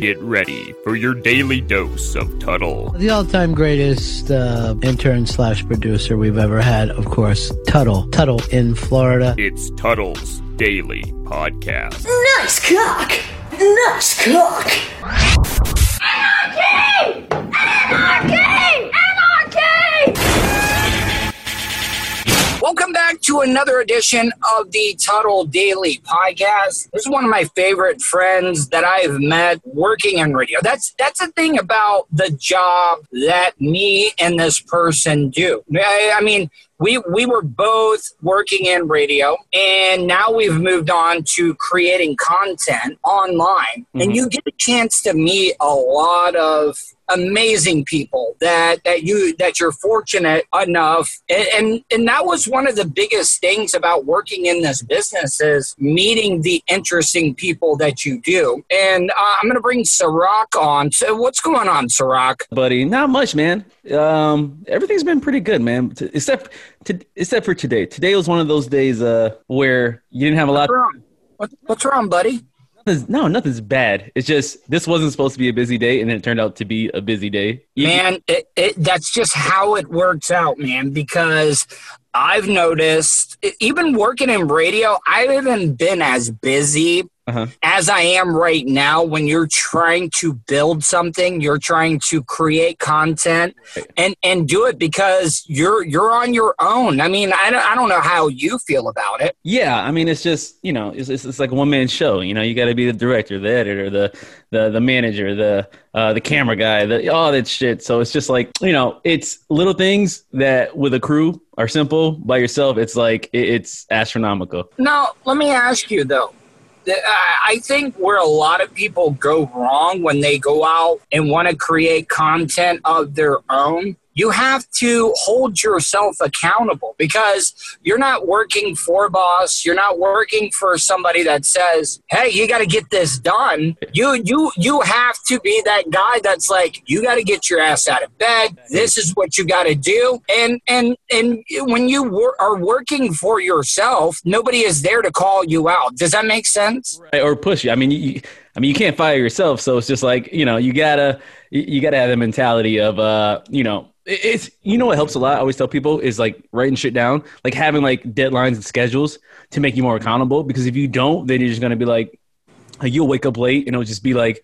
Get ready for your daily dose of Tuttle. The all-time greatest uh, intern slash producer we've ever had, of course, Tuttle. Tuttle in Florida. It's Tuttle's Daily Podcast. Nice cock! Nice cock! Anarchy! Anarchy! Anarchy! Welcome back to another edition of the Tuttle Daily Podcast. This is one of my favorite friends that I've met working in radio. That's that's the thing about the job that me and this person do. I, I mean, we we were both working in radio and now we've moved on to creating content online and mm-hmm. you get a chance to meet a lot of amazing people that that you that you're fortunate enough and, and and that was one of the biggest things about working in this business is meeting the interesting people that you do and uh, i'm going to bring Sirach on so what's going on Sirach? buddy. Not much, man. Um, everything's been pretty good, man. Except, to, except for today. Today was one of those days uh, where you didn't have a lot. what's wrong what's wrong buddy Nothing's, no, nothing's bad. It's just this wasn't supposed to be a busy day, and it turned out to be a busy day. Man it, it, that's just how it works out man because i've noticed even working in radio i haven't been as busy Uh-huh. as i am right now when you're trying to build something you're trying to create content and and do it because you're you're on your own i mean i don't, I don't know how you feel about it Yeah, I mean, it's just you know, it's it's, it's like a one man show. You know, you got to be the director, the editor, the the the manager, the uh, the camera guy, the all that shit. So it's just like you know, it's little things that with a crew are simple. By yourself, it's like it, it's astronomical. Now, let me ask you though. I think where a lot of people go wrong when they go out and want to create content of their own, you have to hold yourself accountable because you're not working for boss. You're not working for somebody that says, "Hey, you got to get this done." You you you have to be that guy that's like, "You got to get your ass out of bed. This is what you got to do." And and and when you wor- are working for yourself, nobody is there to call you out. Does that make sense? Right, or push you. I mean, you, I mean, you can't fire yourself, so it's just like you know, you gotta, you, gotta have the mentality of, uh, you know, it's you know what helps a lot. I always tell people is like writing shit down, like having like deadlines and schedules to make you more accountable. Because if you don't, then you're just gonna be like, like you'll wake up late and it'll just be like,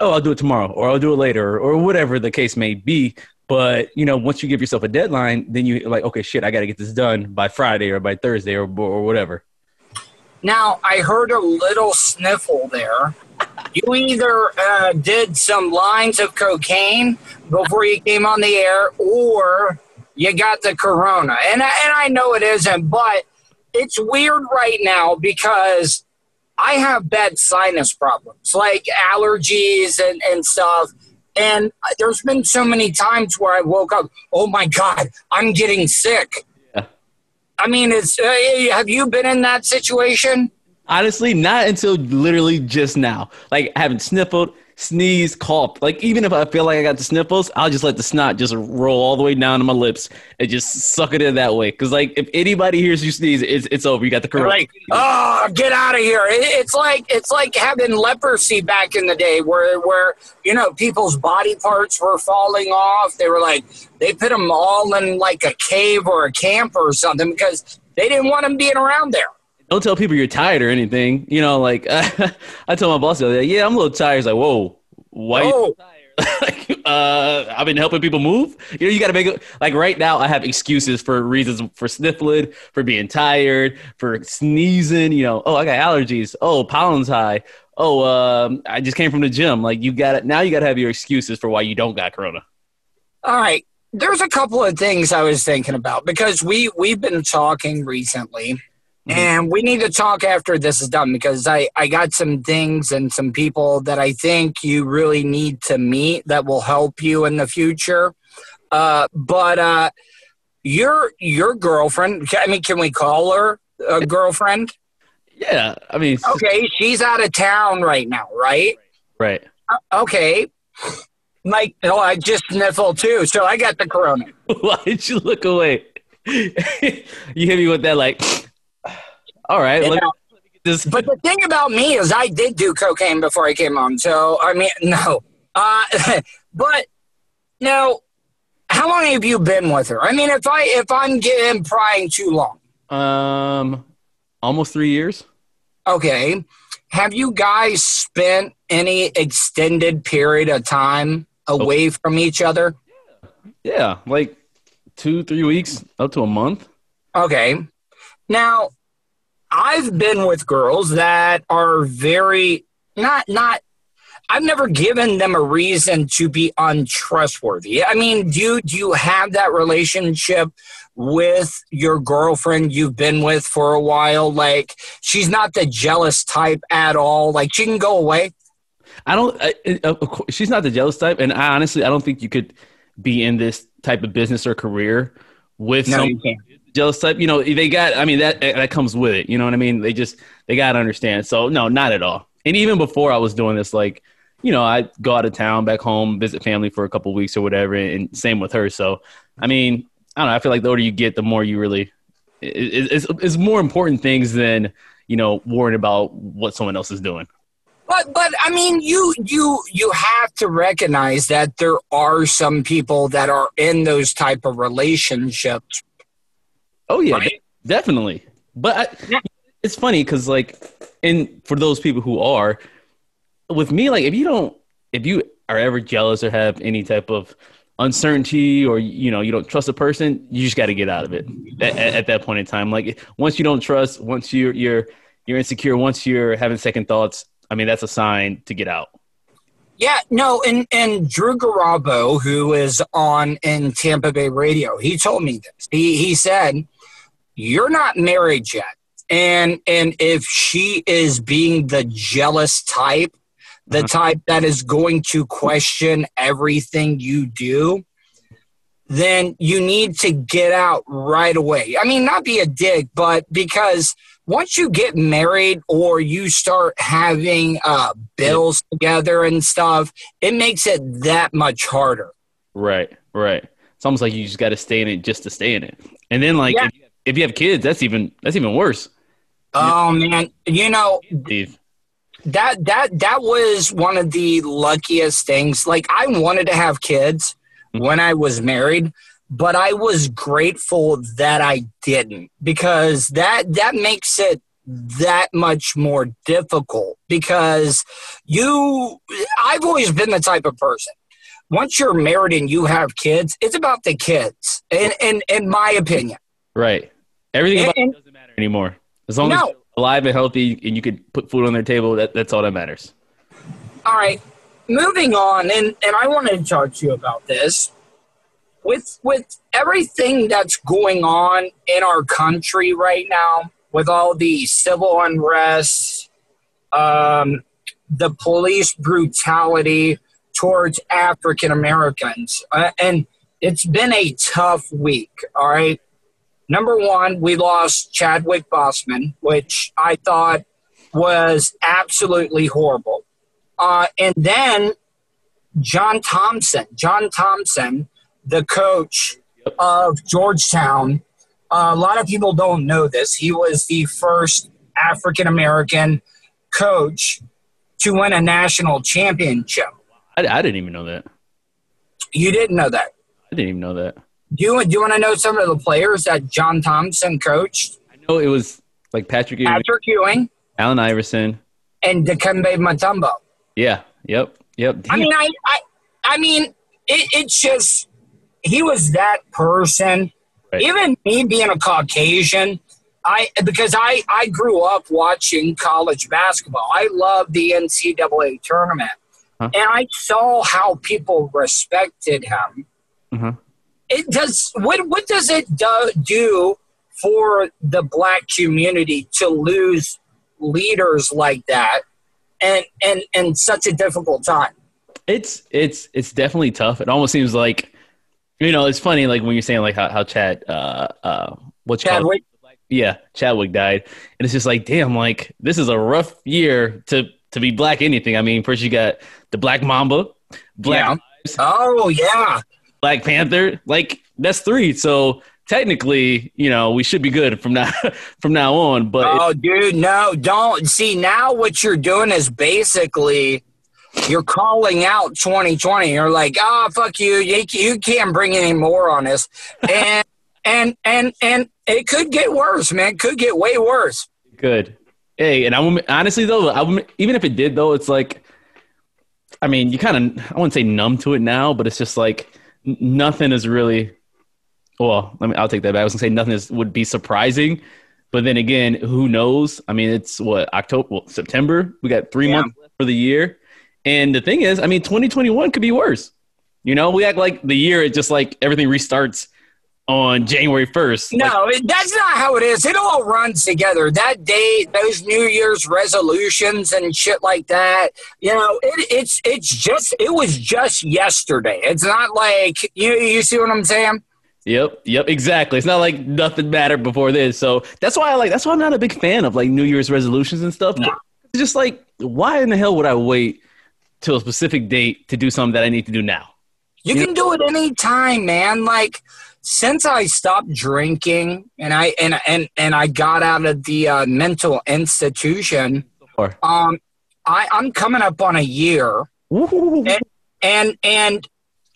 oh, I'll do it tomorrow, or I'll do it later, or whatever the case may be. But you know, once you give yourself a deadline, then you like, okay, shit, I got to get this done by Friday or by Thursday or or whatever. Now, I heard a little sniffle there. You either uh, did some lines of cocaine before you came on the air, or you got the corona. And I, and I know it isn't, but it's weird right now because I have bad sinus problems, like allergies and, and stuff. And there's been so many times where I woke up, oh my God, I'm getting sick. Yeah. I mean, it's uh, have you been in that situation? Honestly, not until literally just now. Like I haven't sniffled, sneezed, coughed. Like even if I feel like I got the sniffles, I'll just let the snot just roll all the way down to my lips and just suck it in that way. Because like if anybody hears you sneeze, it's it's over. You got the corona. like, oh, get out of here! It- It's like it's like having leprosy back in the day, where where you know people's body parts were falling off. They were like they put them all in like a cave or a camp or something because they didn't want them being around there. Don't tell people you're tired or anything. You know, like I told my boss the other day, yeah, I'm a little tired. He's like, whoa, why? Oh, like, uh, I've been helping people move. You know, you got to make it like right now. I have excuses for reasons for sniffling, for being tired, for sneezing. You know, oh, I got allergies. Oh, pollen's high. Oh, um, I just came from the gym. Like you got it now. You got to have your excuses for why you don't got corona. all right. There's a couple of things I was thinking about because we we've been talking recently. And we need to talk after this is done because I, I got some things and some people that I think you really need to meet that will help you in the future. Uh, but uh, your your girlfriend, I mean, can we call her a girlfriend? Yeah, I mean, Okay, she's out of town right now, right? right. Okay. Like, oh, I just sniffled too, so I got the corona. Why did you look away? you hit me with that, like, all right, let me, This, But the thing about me is I did do cocaine before I came on. So I mean, no. Uh, but now, how long have you been with her? I mean, if I if I'm getting prying too long, um, almost three years. okay. Have you guys spent any extended period of time away from each other? Yeah, like two, three weeks up to a month. Okay. Now, I've been with girls that are very not not I've never given them a reason to be untrustworthy. I mean, do you do you have that relationship with your girlfriend you've been with for a while? Like she's not the jealous type at all. Like she can go away. I don't. I, course, she's not the jealous type, and I honestly, I don't think you could be in this type of business or career with No, some jealous type. You know, they got. I mean, that that comes with it. You know what I mean? They just they got to understand. So no, not at all. And even before I was doing this, like you know, I go out of town, back home, visit family for a couple weeks or whatever, and same with her. So I mean, I don't know. I feel like the older you get, the more you really it, it's, it's more important things than you know worrying about what someone else is doing. But but I mean you you you have to recognize that there are some people that are in those type of relationships. Oh yeah, Right? definitely. But I, Yeah. it's funny because like, and for those people who are, with me, like if you don't, if you are ever jealous or have any type of uncertainty or you know you don't trust a person, you just got to get out of it at, at, at that point in time. Like once you don't trust, once you're you're you're insecure, once you're having second thoughts, I mean that's a sign to get out. Yeah, no, and and Drew Garabo, who is on in Tampa Bay radio, he told me this. He he said, "You're not married yet, and and if she is being the jealous type, the Uh-huh. type that is going to question everything you do." Then you need to get out right away. I mean, not be a dick, but because once you get married or you start having uh, bills together and stuff, it makes it that much harder. Right, right. It's almost like you just got to stay in it just to stay in it. And then like Yeah. if, you, if you have kids, that's even that's even worse. Oh man, you know Steve. that that that was one of the luckiest things. Like I wanted to have kids when I was married, but I was grateful that I didn't because that that makes it that much more difficult because you I've always been the type of person once you're married and you have kids it's about the kids in in, in my opinion Right. Everything And- about and- it doesn't matter anymore. As long as No. you're alive and healthy and you could put food on their table, that, that's all that matters. All right, moving on, and and I wanted to talk to you about this. With with everything that's going on in our country right now, with all the civil unrest, um, the police brutality towards African Americans, uh, and it's been a tough week. All right. Number one, we lost Chadwick Boseman, which I thought was absolutely horrible. Uh, and then John Thompson, John Thompson, the coach of Georgetown. Uh, a lot of people don't know this. He was the first African American coach to win a national championship. I, I didn't even know that. You didn't know that. I didn't even know that. Do you, do you want to know some of the players that John Thompson coached? I know it was like Patrick Ewing, Patrick Ewing Allen Iverson. and Dikembe Mutombo. Yeah. Yep. Yep. I mean, I, I, I mean, it, it's just he was that person. Right. Even me being a Caucasian, I because I I grew up watching college basketball. I love the NCAA tournament, Huh. and I saw how people respected him. Mhm. It does what what does it do, do for the black community to lose leaders like that and and and such a difficult time? It's it's it's definitely tough. It almost seems like you know, it's funny like when you're saying like how, how Chad uh uh what's Chadwick. yeah, Chadwick died. And it's just like, damn, like this is a rough year to to be black anything. I mean, first you got the Black Mamba, Black Yeah. Oh yeah. Black Panther, like that's three. So technically, you know, we should be good from now from now on. But Oh, dude, no, don't. See, now what you're doing is basically you're calling out 2020. You're like, oh, fuck you. You, you can't bring any more on us. And, and, and, and it could get worse, man. It could get way worse. good. Hey, and I'm honestly though, I'm, even if it did though, it's like, I mean, you kind of I wouldn't say numb to it now, but it's just like nothing is really. Well, let me. I'll take that back. I was gonna say nothing is, would be surprising, but then again, who knows? I mean, it's what October, well, September. We got three Yeah. months left for the year, and the thing is, I mean, 2021 could be worse. You know, we act like the year it just like everything restarts on January 1st. No, it, that's not how it is. It all runs together. That day, those New Year's resolutions and shit like that. You know, it, it's it's just it was just yesterday. It's not like you you see what I'm saying. Yep, yep, exactly. It's not like nothing mattered before this. So that's why I like that's why I'm not a big fan of like New Year's resolutions and stuff. No. It's just like why in the hell would I wait till a specific date to do something that I need to do now? You can do it anytime, man. Like since I stopped drinking and I and and and I got out of the uh, mental institution, Or um, I I'm coming up on a year, Woo. and and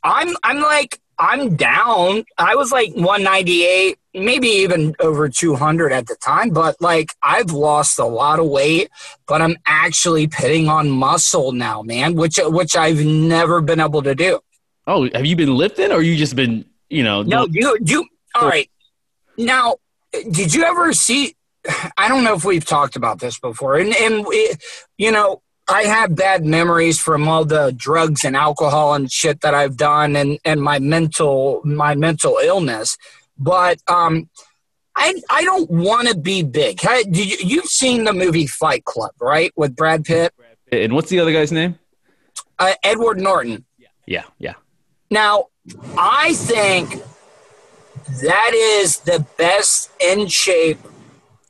I'm I'm like I'm down. I was like 198, maybe even over 200 at the time, but like I've lost a lot of weight, but I'm actually putting on muscle now, man, which which I've never been able to do. oh, have you been lifting or you just been you know? No, you you all right. Now, did you ever see? I don't know if we've talked about this before, and and you know, I have bad memories from all the drugs and alcohol and shit that I've done, and and my mental my mental illness. But um, I I don't want to be big. Hey, you, you've seen the movie Fight Club, right? With Brad Pitt, And what's the other guy's name? uh, Edward Norton. Yeah, yeah. Now, I think that is the best in shape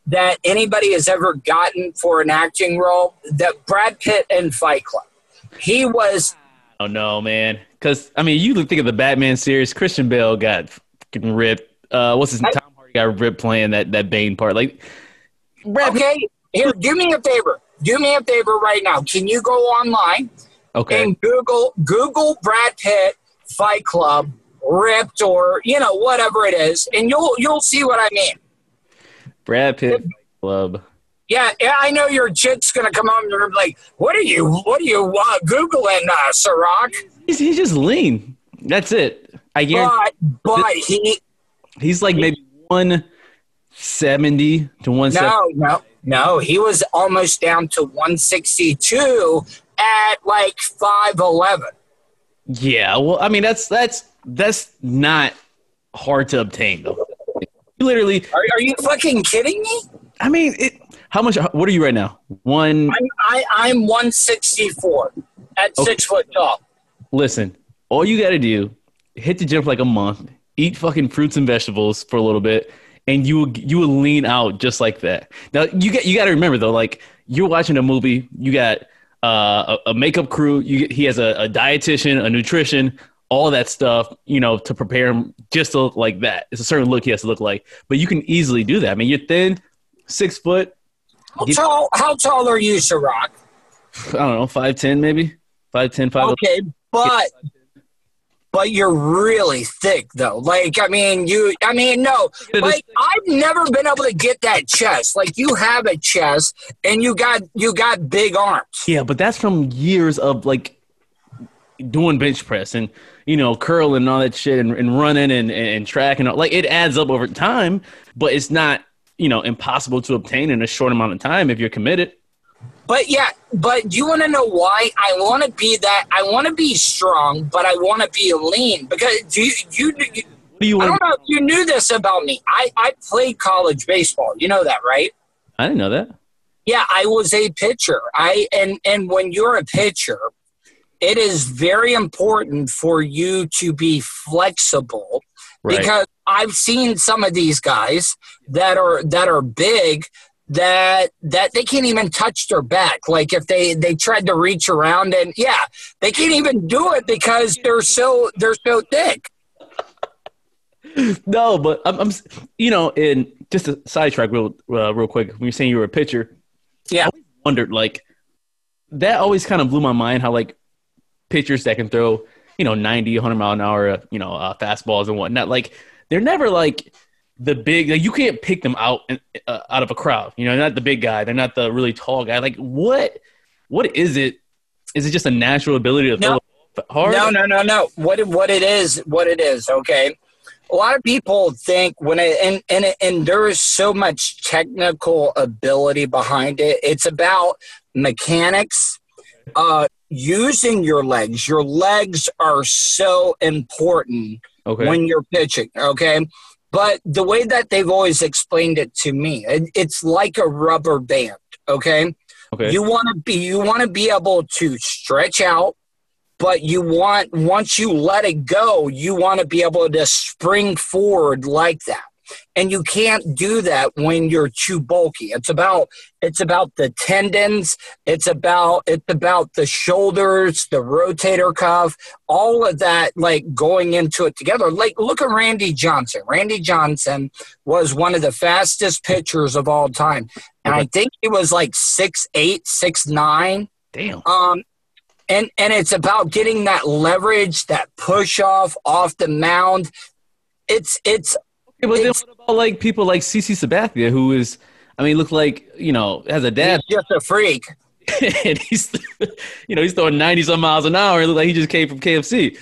that anybody has ever gotten for an acting role. That Brad Pitt in Fight Club. He was Oh no, man. Because I mean, you think of the Batman series. Christian Bale got ripped. Uh, what's his? I- Tom Hardy got ripped playing that that Bane part. Like, okay. Here, do me a favor. Do me a favor right now. Can you go online Okay. and Google Google Brad Pitt Fight Club ripped or you know whatever it is, and you'll you'll see what I mean. Brad Pitt Fight Club. Yeah, yeah, I know your chick's gonna come on and you're like, "What are you? What are you uh, googling, uh, Ciroc?" He's, he's just lean. That's it. I guarantee But but he he's like maybe one seventy to one seventy. no no no he was almost down to 162 at like 511. Yeah. Well, I mean, that's that's that's not hard to obtain though. You literally. Are, are you fucking kidding me? I mean, it. How much? What are you right now? One. I'm I, I'm 164 at Okay. six foot tall. Listen, all you got to do, hit the gym for like a month, eat fucking fruits and vegetables for a little bit, and you will you will lean out just like that. Now you get you got to remember though, like you're watching a movie, you got uh, a, a makeup crew, you he has a, a dietitian, a nutrition, all that stuff, you know, to prepare him just to look like that. It's a certain look he has to look like, but you can easily do that. I mean, you're thin, six foot, How Get- tall? How tall are you, Ciroc? I don't know, five ten maybe, five ten, five. Okay, but but you're really thick though. Like I mean, you. I mean, no. Like I've never been able to get that chest. Like you have a chest and you got you got big arms. Yeah, but that's from years of like doing bench press and you know curling and all that shit and, and running and, and, track and all. like it adds up over time, but it's not you know impossible to obtain in a short amount of time if you're committed. But yeah, but you want to know why I want to be that? I want to be strong, but I want to be lean because do you, you, you do you I don't know if you knew this about me. I I played college baseball. You know that, right? I didn't know that. Yeah, I was a pitcher. I and and when you're a pitcher, it is very important for you to be flexible Right. because I've seen some of these guys that are that are big that that they can't even touch their back like if they they tried to reach around and yeah they can't even do it because they're so they're so thick no, but I'm, I'm, you know, and just a sidetrack real, uh, real quick. When you're saying you were a pitcher, Yeah. I wondered like that. Always kind of blew my mind how like pitchers that can throw, you know, 90, 100 mile an hour, you know, uh, fastballs and whatnot. Like they're never like the big. Like, you can't pick them out uh, out of a crowd. You know, they're not the big guy. They're not the really tall guy. Like what? What is it? Is it just a natural ability to throw No. ball hard? No, no, no, no. What what it is, what it is. Okay, a lot of people think when it and and and there is so much technical ability behind it. It's about mechanics, uh, using your legs. Your legs are so important Okay. when you're pitching. Okay. But the way that they've always explained it to me, it, it's like a rubber band. Okay. okay. You want to be you want to be able to stretch out, but you want once you let it go, you want to be able to spring forward like that. And you can't do that when you're too bulky. It's about it's about the tendons, it's about it's about the shoulders, the rotator cuff, all of that like going into it together. Like look at Randy Johnson. Randy Johnson was one of the fastest pitchers of all time. And I think he was like six eight, six nine. Damn. Um, and and it's about getting that leverage, that push off off the mound. It's it's Yeah, but then what about like people like CC Sabathia, who is, I mean, look like you know has a dad, he's just a freak. and he's, you know, he's throwing ninety some miles an hour. It look like he just came from KFC.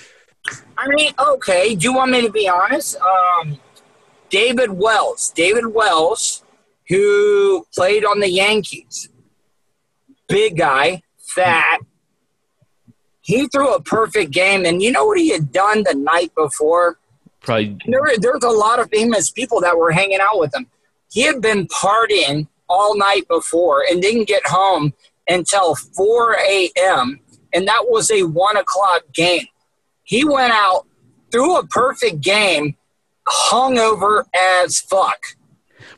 I mean, okay. Do you want me to be honest? Um, David Wells, David Wells, who played on the Yankees, big guy, fat. He threw a perfect game, and you know what he had done the night before? Probably, there, there's a lot of famous people that were hanging out with him. He had been partying all night before and didn't get home until 4 a.m. And that was a one o'clock game. He went out, threw a perfect game, hungover as fuck.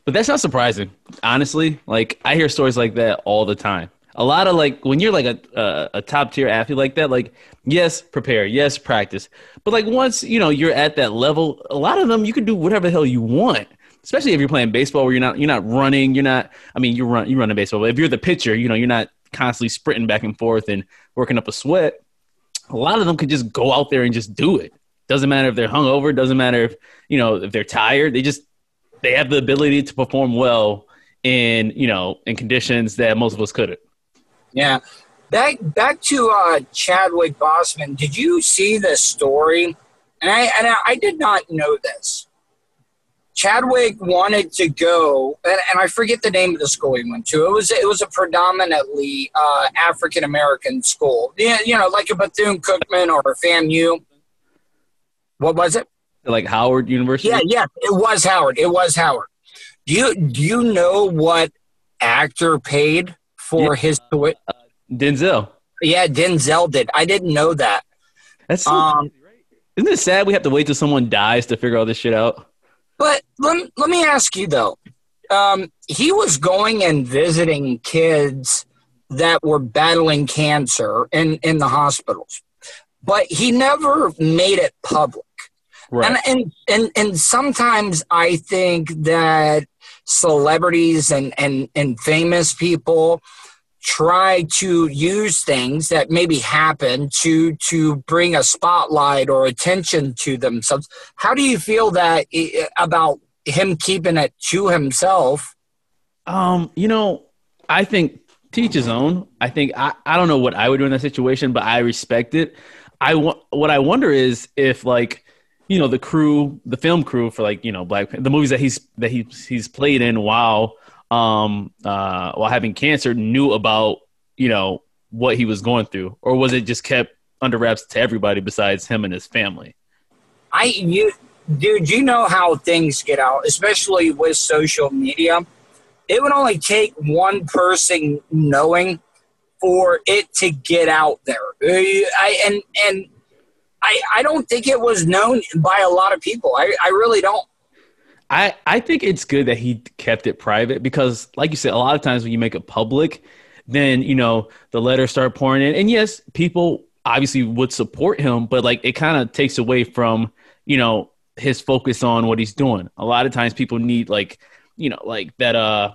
but that's not surprising, honestly. Like I hear stories like that all the time. A lot of like when you're like a a, a top tier athlete like that, like yes, prepare, yes, practice, but like once you know you're at that level, a lot of them you can do whatever the hell you want. Especially if you're playing baseball, where you're not you're not running, you're not. I mean, you run you run a baseball, but if you're the pitcher, you know you're not constantly sprinting back and forth and working up a sweat. A lot of them could just go out there and just do it. Doesn't matter if they're hungover. Doesn't matter if you know if they're tired. They just they have the ability to perform well in you know in conditions that most of us couldn't. Yeah. Back back to uh, Chadwick Boseman. Did you see the story? And I and I, I did not know this. Chadwick wanted to go, and, and I forget the name of the school he went to. It was it was a predominantly uh, African American school. Yeah, you know, like a Bethune Cookman or a FAMU. What was it? Like Howard University. Yeah, yeah, it was Howard. It was Howard. Do you do you know what actor paid for Yeah. his? Denzel. Yeah, Denzel did. I didn't know that. That's so, Um, isn't it sad we have to wait till someone dies to figure all this shit out? but let, me- let me ask you though. Um, he was going and visiting kids that were battling cancer in, in the hospitals, but he never made it public. Right. And, and and and sometimes I think that celebrities and, and, and famous people try to use things that maybe happen to to bring a spotlight or attention to themselves. How do you feel that about him keeping it to himself? Um, you know, I think teach his own. I think I, I don't know what I would do in that situation, but I respect it. I wa- what I wonder is if like you know the crew, the film crew for like you know Black the movies that he's that he he's played in while um uh while having cancer knew about you know what he was going through, or was it just kept under wraps to everybody besides him and his family? I you dude, you know how things get out, especially with social media. It would only take one person knowing for it to get out there. I and and I I don't think it was known by a lot of people. I I really don't. I, I think it's good that he kept it private because, like you said, a lot of times when you make it public, then you know the letters start pouring in, and yes, people obviously would support him, but like it kind of takes away from you know his focus on what he's doing. A lot of times people need like, you know, like that uh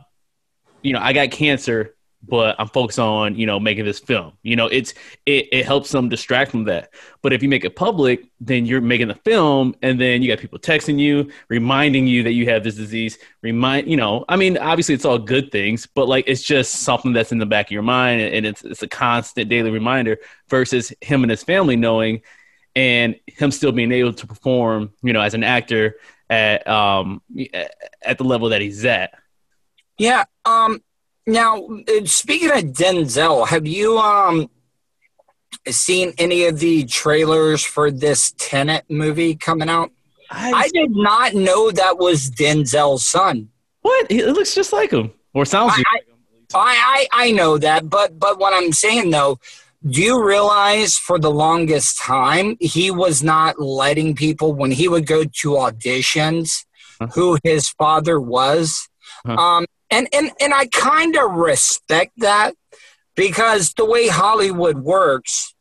you know, I got cancer but I'm focused on you know making this film. You know, it's it, it helps them distract from that. But if you make it public, then you're making the film, and then you got people texting you, reminding you that you have this disease. Remind you know, I mean, obviously it's all good things, but like it's just something that's in the back of your mind, and it's it's a constant daily reminder. Versus him and his family knowing, and him still being able to perform, you know, as an actor at um at the level that he's at. Yeah. Um. Now, uh, speaking of Denzel, have you um seen any of the trailers for this Tenet movie coming out? I, I did not know that was Denzel's son. What? It looks just like him, or sounds I, like him. I, I I know that, but but what I'm saying though, do you realize for the longest time he was not letting people when he would go to auditions huh? who his father was. Huh. Um, and and and I kind of respect that because the way Hollywood works,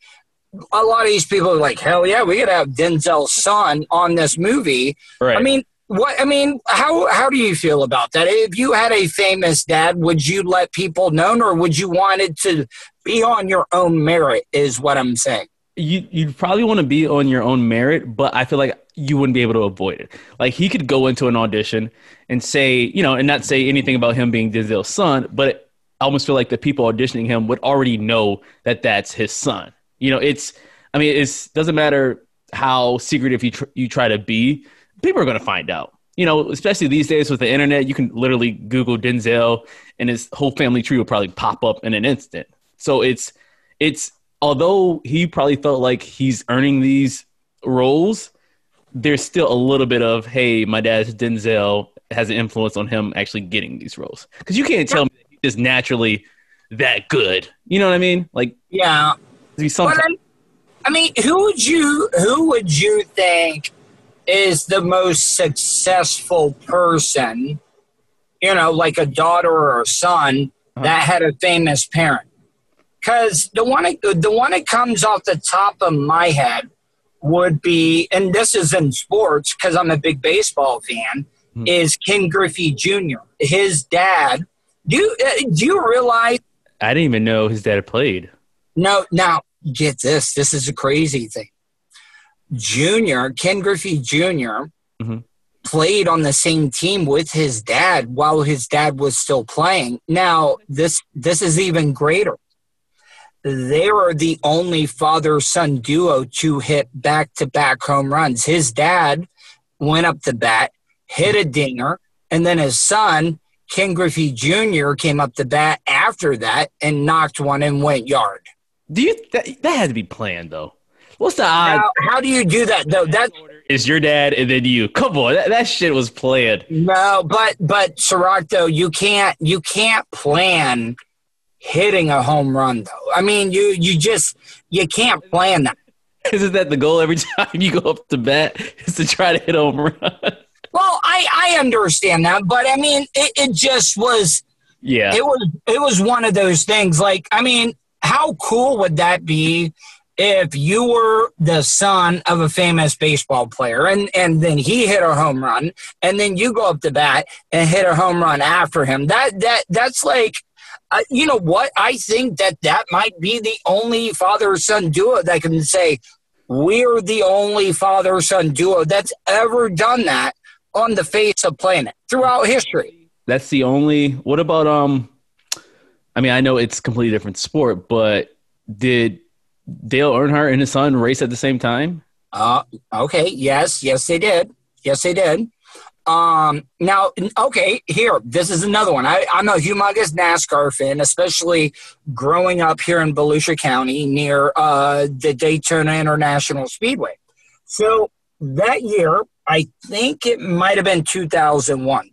a lot of these people are like, hell yeah, we could have Denzel's son on this movie. Right. I mean, what I mean, how how do you feel about that? If you had a famous dad, would you let people know, or would you want it to be on your own merit? Is what I'm saying you you'd probably want to be on your own merit, but I feel like you wouldn't be able to avoid it. Like he could go into an audition and say, you know, and not say anything about him being Denzel's son, but I almost feel like the people auditioning him would already know that that's his son. You know, it's I mean, it doesn't matter how secretive you tr- you try to be, people are going to find out. You know, especially these days with the internet, you can literally Google Denzel, and his whole family tree will probably pop up in an instant. So it's it's although he probably felt like he's earning these roles, there's still a little bit of, hey, my dad's Denzel has an influence on him actually getting these roles. Because you can't tell me he's just naturally that good. You know what I mean? Like, yeah. Sometimes- I mean, who would you who would you think is the most successful person? You know, like a daughter or a son uh-huh. that had a famous parent because the one the one that comes off the top of my head would be, and this is in sports because I'm a big baseball fan, hmm. is Ken Griffey Jr. His dad. Do you, uh, do you realize? I didn't even know his dad played. No, now get this. This is a crazy thing. Junior Ken Griffey junior mm-hmm. played on the same team with his dad while his dad was still playing. Now this this is even greater they were the only father son duo to hit back to back home runs. His dad went up the bat, hit a dinger, and then his son, Ken Griffey Jr., came up the bat after that and knocked one and went yard. Do you that, that had to be planned though? What's the odds? how do you do that though? That is your dad and then you. Come on, that, that shit was planned. No, but but Ciroc you can't you can't plan hitting a home run though. I mean, you you just you can't plan that. Isn't that the goal every time you go up to bat is to try to hit a home run? Well, I I understand that, but I mean, it, it just was. Yeah. It was it was one of those things. Like, I mean, how cool would that be if you were the son of a famous baseball player and, and then he hit a home run and then you go up to bat and hit a home run after him that that that's like uh, you know what? I think that that might be the only father son duo that can say, we're the only father son duo that's ever done that on the face of planet throughout history. That's the only. What about um? I mean, I know it's completely different sport, but did Dale Earnhardt and his son race at the same time? Uh, okay. Yes. Yes, they did. Yes, they did. Um, now, okay, here, this is another one. I, I'm a humongous NASCAR fan, especially growing up here in Volusia County near uh, the Daytona International Speedway. So that year, I think it might have been 2001,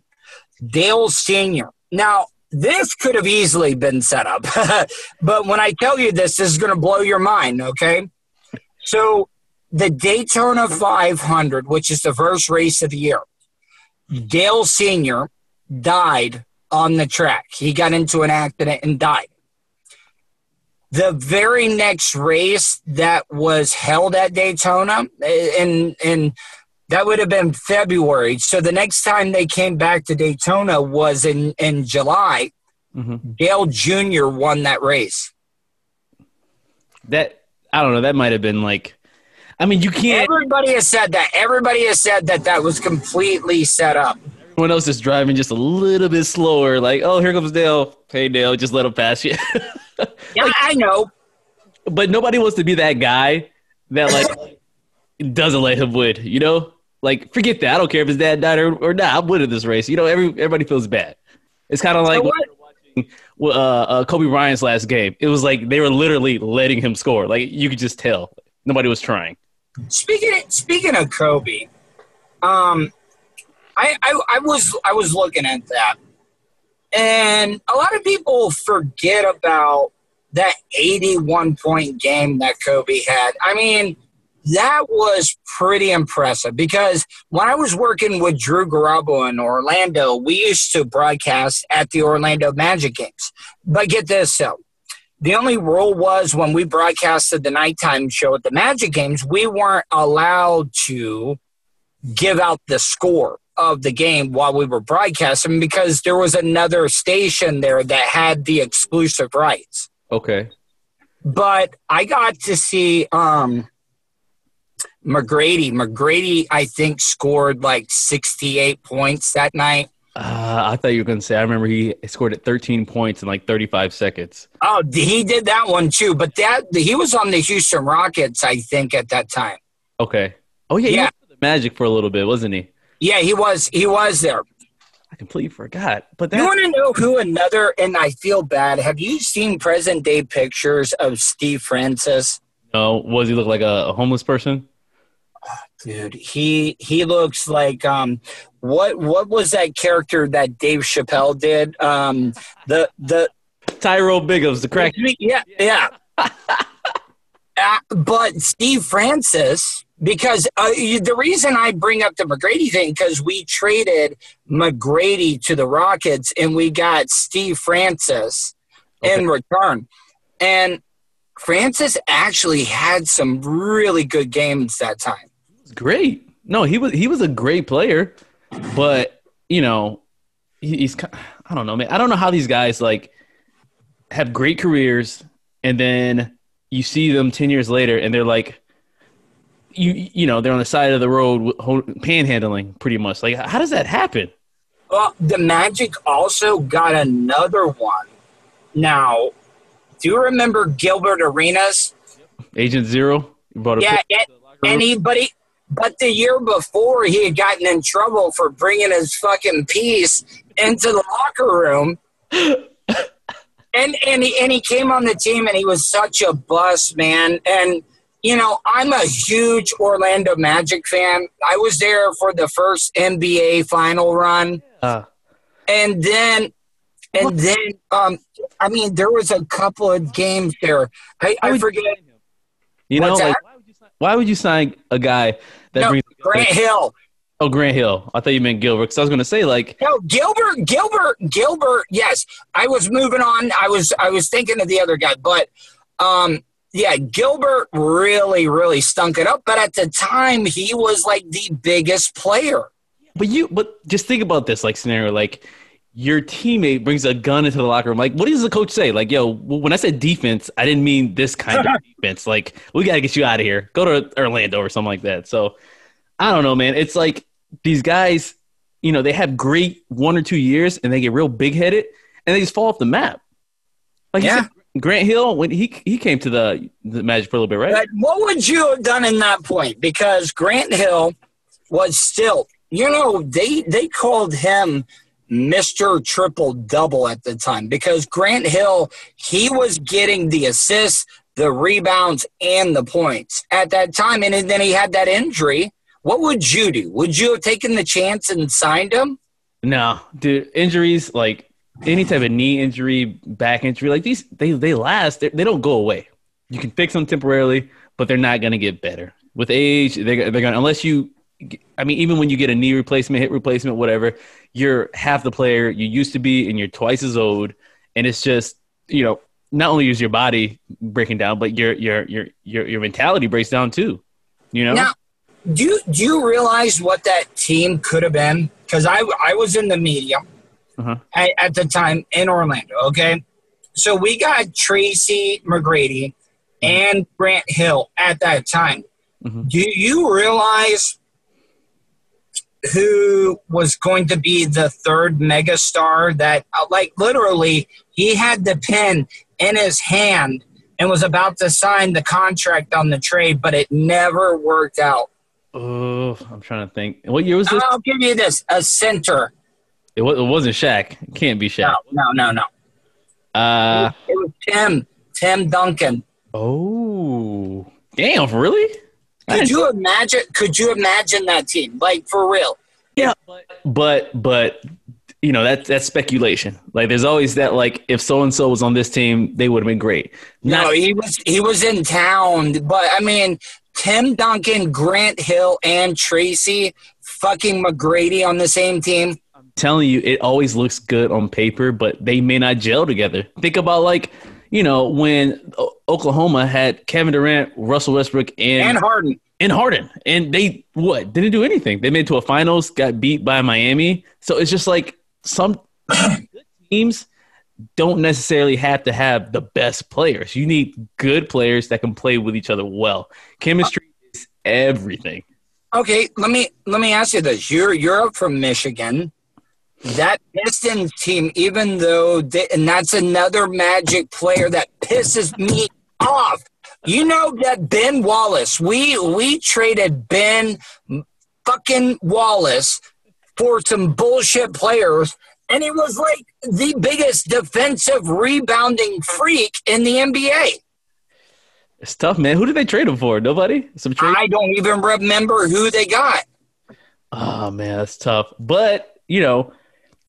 Dale Sr. Now, this could have easily been set up, but when I tell you this, this is going to blow your mind, okay? So the Daytona 500, which is the first race of the year, Dale Sr. died on the track. He got into an accident and died. The very next race that was held at Daytona, and and That would have been February. So the next time they came back to Daytona was in in July. Mhm. Dale Jr. won that race. That I don't know. That might have been like. I mean, you can't. Everybody has said that. Everybody has said that that was completely set up. Everyone else is driving just a little bit slower. Like, oh, here comes Dale. Hey, Dale, just let him pass you. Yeah, I know. but nobody wants to be that guy that like doesn't let him win. You know, like forget that. I don't care if his dad died or, or not. I'm winning this race. You know, every everybody feels bad. It's kind of like So when what- we were watching uh, uh, Kobe Bryant's last game. It was like they were literally letting him score. Like you could just tell nobody was trying. Speaking speaking of Kobe, um, I, I I was I was looking at that, and a lot of people forget about that eighty-one point game that Kobe had. I mean, that was pretty impressive because when I was working with Drew Garabo in Orlando, we used to broadcast at the Orlando Magic games. But get this, though. The only rule was when we broadcasted the nighttime show at the Magic games, we weren't allowed to give out the score of the game while we were broadcasting because there was another station there that had the exclusive rights. Okay. But I got to see um McGrady. McGrady, I think, scored like 68 points that night. Uh, I thought you were going to say. I remember he scored at 13 points in like 35 seconds. Oh, he did that one too. But that he was on the Houston Rockets, I think, at that time. Okay. Oh yeah, he Yeah. the Magic for a little bit, wasn't he? Yeah, he was. He was there. I completely forgot. But You want to know who another? And I feel bad. Have you seen present day pictures of Steve Francis? no, was he look like a, a homeless person? Dude, he he looks like um what what was that character that Dave Chappelle did? Um the the Tyrone Biggums, the crack. yeah yeah. Uh, but Steve Francis, because uh, you- the reason I bring up the McGrady thing, because we traded McGrady to the Rockets and we got Steve Francis in return. And Francis actually had some really good games that time. Great. No, he was he was a great player, but you know, he, he's I don't know, man. I don't know how these guys like have great careers and then you see them 10 years later and they're like you you know, they're on the side of the road panhandling pretty much. Like how does that happen? Well, the Magic also got another one. Now, do you remember Gilbert Arenas? Agent 0 you brought a Yeah, anybody. But the year before, he had gotten in trouble for bringing his fucking piece into the locker room. and and he, and he came on the team, and he was such a bust, man. And you know, I'm a huge Orlando Magic fan. I was there for the first NBA final run uh, and then and then um i mean there was a couple of games there i, I forget you know, like? Why would, you sign, why would you sign a guy that no, brings grant hill Oh, Grant Hill. I thought you meant Gilbert because I was going to say like no gilbert gilbert gilbert yes i was moving on i was i was thinking of the other guy but um yeah gilbert really really stunk it up but at the time he was like the biggest player But you, but just think about this like scenario. Like your teammate brings a gun into the locker room. Like, what does the coach say? Like, yo, when I said defense, I didn't mean this kind of defense. Like, we got to get you out of here. Go to Orlando or something like that. So, I don't know, man. It's like these guys, you know, they have great one or two years and they get real big headed and they just fall off the map. Like, Yeah. Grant Hill when he he came to the the Magic for a little bit, right? But what would you have done in that point? Because Grant Hill was still, you know, they they called him Mr. Triple Double at the time because Grant Hill he was getting the assists, the rebounds, and the points at that time, and then he had that injury. What would you do? Would you have taken the chance and signed him? No, dude, injuries like any type of knee injury, back injury, like these, they they last. They, they don't go away. You can fix them temporarily, but they're not gonna get better with age. They're they're gonna unless you. I mean, even when you get a knee replacement, hip replacement, whatever, you're half the player you used to be, and you're twice as old. And it's just you know, not only is your body breaking down, but your your your your your mentality breaks down too. You know, Now, do you, do you realize what that team could have been? Because I I was in the media Uh-huh. at, at the time in Orlando. Okay, so we got Tracy McGrady and Grant Hill at that time. Mhm. Do you realize who was going to be the third megastar? That uh, like literally he had the pen in his hand and was about to sign the contract on the trade, but it never worked out. Oh, I'm trying to think. What year was this? I'll give you this: a center. It, wa- it wasn't Shaq. It can't be Shaq. No, no, no, no. Uh, It was Tim, Tim Duncan. oh, damn, really? Could you imagine? Could you imagine that team? Like for real? Yeah, but but you know that's that's speculation. Like there's always that like if so and so was on this team, they would have been great. No, he was he was in town, but I mean, Tim Duncan, Grant Hill, and Tracy, fucking McGrady on the same team. I'm telling you, it always looks good on paper, but they may not gel together. Think about like, you know, when O- Oklahoma had Kevin Durant, Russell Westbrook, and And Harden. and Harden, and they what didn't do anything. They made it to a finals, got beat by Miami. So it's just like some good teams don't necessarily have to have the best players. You need good players that can play with each other well. Chemistry is everything. Okay, let me let me ask you this: You're you're from Michigan. That Pistons team, even though they, and that's another Magic player that pisses me off. You know that Ben Wallace. We we traded Ben fucking Wallace for some bullshit players, and he was like the biggest defensive rebounding freak in the NBA. It's tough, man. Who did they trade him for? Nobody. Some trade. I don't even remember who they got. Oh man, that's tough. But you know,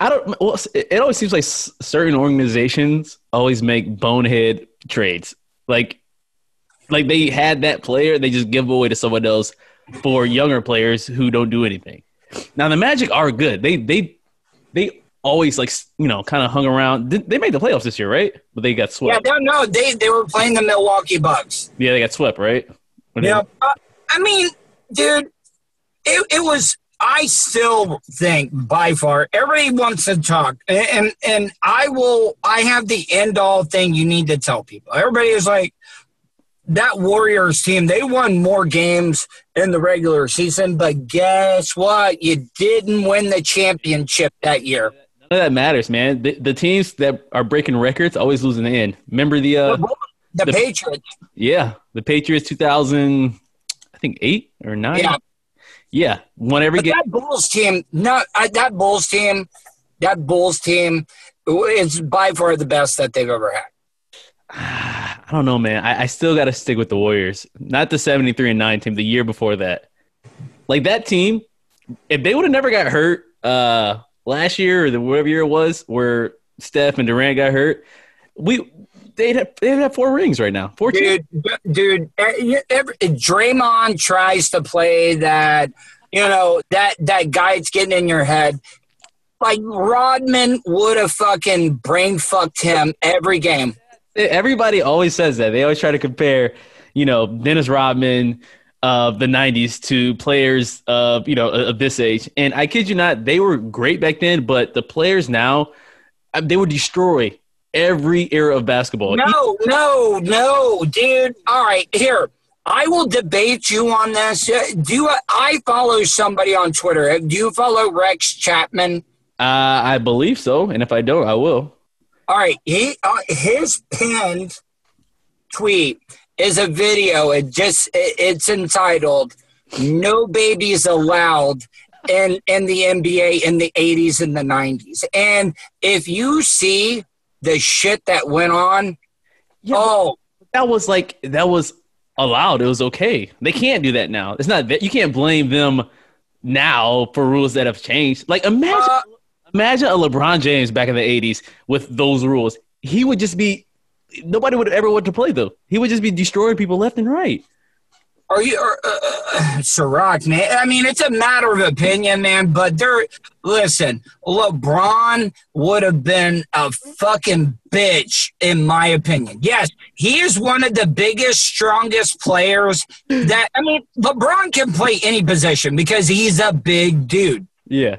I don't. Well, it always seems like certain organizations always make bonehead trades. Like, like they had that player, they just give away to someone else for younger players who don't do anything. Now the Magic are good. They they they always like you know kind of hung around. They they made the playoffs this year, right? But they got Yeah, swept. no, no, they they were playing the Milwaukee Bucks. Yeah, they got swept, right? When they- Yeah, uh, I mean, dude, it, it was. I still think by far everybody wants to talk, and, and and I will. I have the end all thing you need to tell people. Everybody is like that Warriors team. They won more games in the regular season, but guess what? You didn't win the championship that year. None of that matters, man. The, the teams that are breaking records always lose in the end. Remember the uh, The, The- Patriots. Yeah, the Patriots 2000, I think eight or nine. Yeah. Yeah, won every But game. that Bulls team, no, uh, that Bulls team, that Bulls team is by far the best that they've ever had. I don't know, man. I, I still got to stick with the Warriors, not the 73 and nine team. The year before that, like that team, if they would have never got hurt uh, last year or the whatever year it was, where Steph and Durant got hurt, we they'd have, they'd have four rings right now. Four Dude, dude, every, Draymond tries to play that, you know, that that guy that's getting in your head. Like Rodman would have fucking brain fucked him every game. Everybody always says that. They always try to compare, you know, Dennis Rodman of the 90s to players of, you know, of this age. And I kid you not, they were great back then, but the players now, uh, they would destroy every era of basketball. No, no, no, dude. All right, here. I will debate you on this. Uh, Do you, I follow somebody on Twitter? Do you follow Rex Chapman? Uh, I believe so. And if I don't, I will. All right, he uh, his pinned tweet is a video. It just it, it's entitled "No Babies Allowed." In, in the NBA in the 80s and the 90s. And if you see the shit that went on, Yeah, oh, that was like, that was allowed. It was okay. They can't do that now. It's not that you can't blame them now for rules that have changed. Like imagine Uh, imagine a LeBron James back in the 80s with those rules. He would just be nobody would ever want to play though. He would just be destroying people left and right. Are you, uh, uh, Ciroc, man? I mean, it's a matter of opinion, man. But there, listen, LeBron would have been a fucking bitch, in my opinion. Yes, he is one of the biggest, strongest players that, I mean, LeBron can play any position because he's a big dude. Yeah,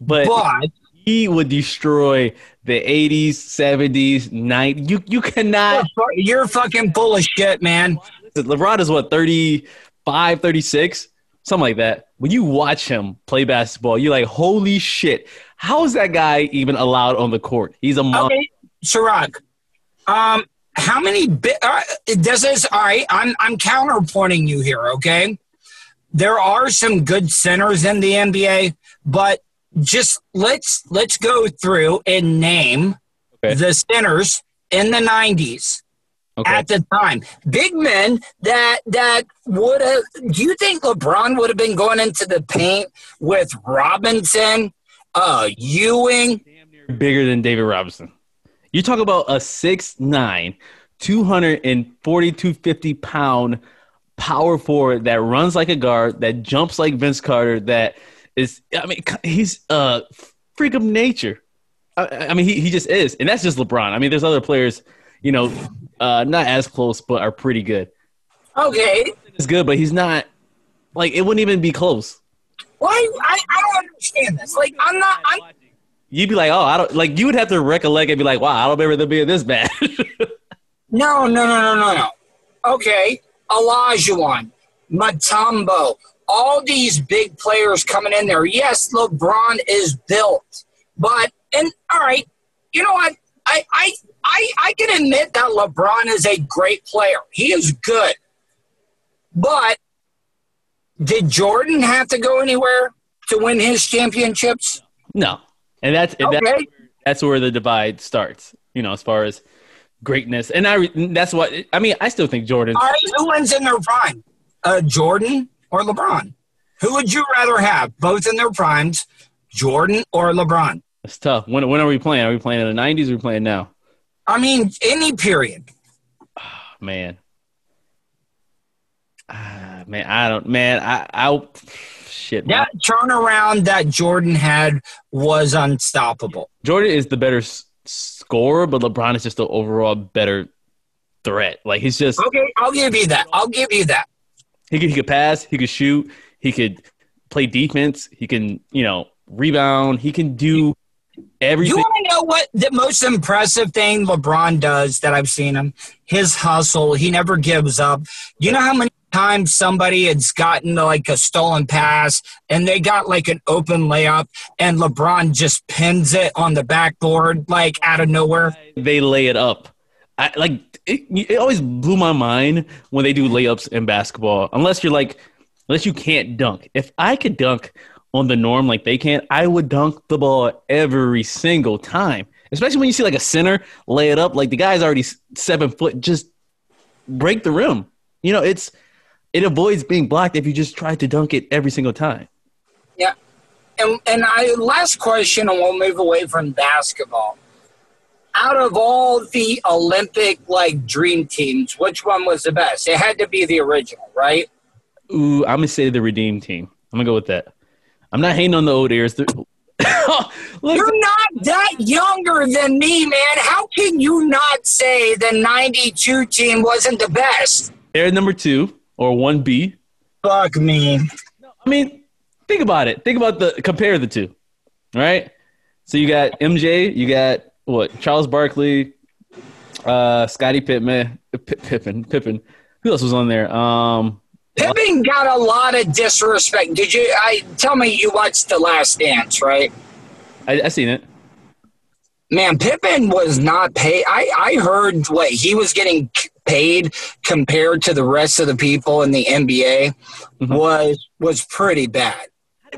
but, But he would destroy the 80s, 70s, 90s. You you cannot. you're fucking full of shit, man. LeBron is what 35, 36, something like that. When you watch him play basketball, you're like, holy shit! How is that guy even allowed on the court? He's a monster. Okay, Ciroc. Um, how many bit? Uh, this is all right. I'm I'm counterpointing you here. Okay, there are some good centers in the NBA, but just let's let's go through and name Okay. the centers in the '90s Okay. at the time. Big men that that would have. Do you think LeBron would have been going into the paint with Robinson, uh, Ewing? bigger than David Robinson. You talk about a 6'9, 240, 250 pound power forward that runs like a guard, that jumps like Vince Carter, that is, I mean, he's a freak of nature. I, I mean, he, he just is. And that's just LeBron. I mean, there's other players, you know, uh, not as close, but are pretty good. Okay, It's good, but he's not, like, it wouldn't even be close. Why? I, I don't understand this. Like, I'm not. I'm, You'd be like, oh, I don't, like, you would have to recollect and be like, wow, I don't remember them being this bad. no, no, no, no, no, no. Okay, Olajuwon, Mutombo, all these big players coming in there. Yes, LeBron is built, but and all right, you know what? I I I, I can admit that LeBron is a great player. He is good, but did Jordan have to go anywhere to win his championships? no. And that's, and that's Okay. that's where the divide starts. You know, as far as greatness, and I that's what I mean. I still think Jordan. All right, who wins in their prime? Uh, Jordan or LeBron? Who would you rather have, both in their primes, Jordan or LeBron? It's tough. When when are we playing? Are we playing in the '90s? Or are we playing now? I mean, any period. Man, ah, man, I don't. Man, I I shit. man. That turnaround that Jordan had was unstoppable. Jordan is the better s- scorer, but LeBron is just the overall better threat. Like he's just Okay, I'll give you that. I'll give you that. he could he could pass, he could shoot, he could play defense, he can you know rebound, he can do You want to know what the most impressive thing LeBron does that I've seen him? His hustle. He never gives up. You know how many times somebody has gotten like a stolen pass and they got like an open layup and LeBron just pins it on the backboard like out of nowhere? they lay it up. I like it, it always blew my mind when they do layups in basketball. Unless you're like, unless you can't dunk. If I could dunk on the norm like they can, I would dunk the ball every single time. Especially when you see like a center lay it up, like the guy's already seven foot, just break the rim. You know, it's it avoids being blocked if you just try to dunk it every single time. Yeah. And and I last question and we'll move away from basketball. Out of all the Olympic like dream teams, which one was the best? It had to be the original, right? Ooh, I'm gonna say the redeem team. I'm gonna go with that. I'm not hating on the old ears. Listen, You're not that younger than me, man. How can you not say the 92 team wasn't the best? they're number two or one B. Fuck me. I mean, think about it. Think about the compare the two. Right. So you got MJ, you got what? Charles Barkley, uh, Scottie Pippen, P- Pippen, Pippen. Who else was on there? Um, Pippen got a lot of disrespect. Did you? I tell me you watched The Last Dance, right? I, I seen it. Man, Pippen was not paid. I, I heard what he was getting paid compared to the rest of the people in the NBA Mhm. was was pretty bad.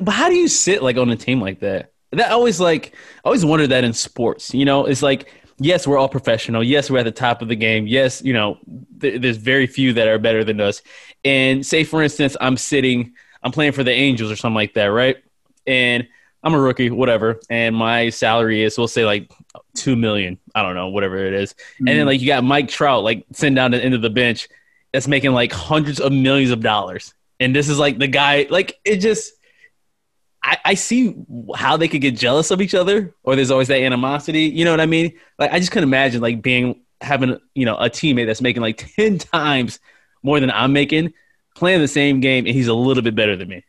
But how do you sit like on a team like that? That always like I always wondered that in sports. You know, it's like yes, we're all professional. Yes, we're at the top of the game. Yes, you know, th- there's very few that are better than us. And say for instance, I'm sitting, I'm playing for the Angels or something like that, right? And I'm a rookie, whatever, and my salary is we'll say like two million. I don't know, whatever it is. And then mm-hmm. like you got Mike Trout like sitting down the end of the bench, that's making like hundreds of millions of dollars, and this is like the guy. Like it just, I, I see how they could get jealous of each other, or there's always that animosity. You know what I mean? Like I just couldn't imagine like being having you know a teammate that's making like ten times more than I'm making, playing the same game, and he's a little bit better than me.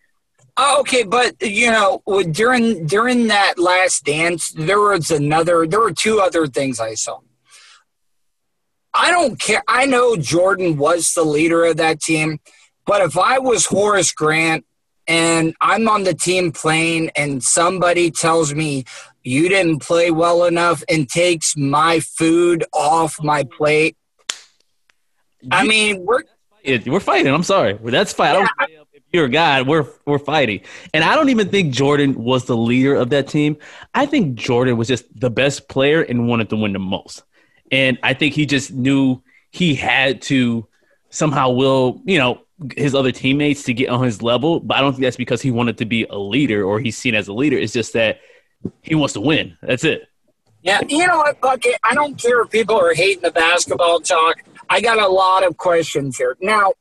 Oh, okay, but you know, during during that last dance, there was another. There were two other things I saw. I don't care. I know Jordan was the leader of that team, but if I was Horace Grant and I'm on the team playing, and somebody tells me you didn't play well enough and takes my food off my plate, I mean, we're we're fighting. I'm sorry. That's fine. I don't if you're a god. We're we're fighting, and I don't even think Jordan was the leader of that team. I think Jordan was just the best player and wanted to win the most, and I think he just knew he had to somehow will you know his other teammates to get on his level. But I don't think that's because he wanted to be a leader or he's seen as a leader. It's just that he wants to win. That's it. Yeah, you know what, Bucket? I don't care if people are hating the basketball talk. I got a lot of questions here. Now,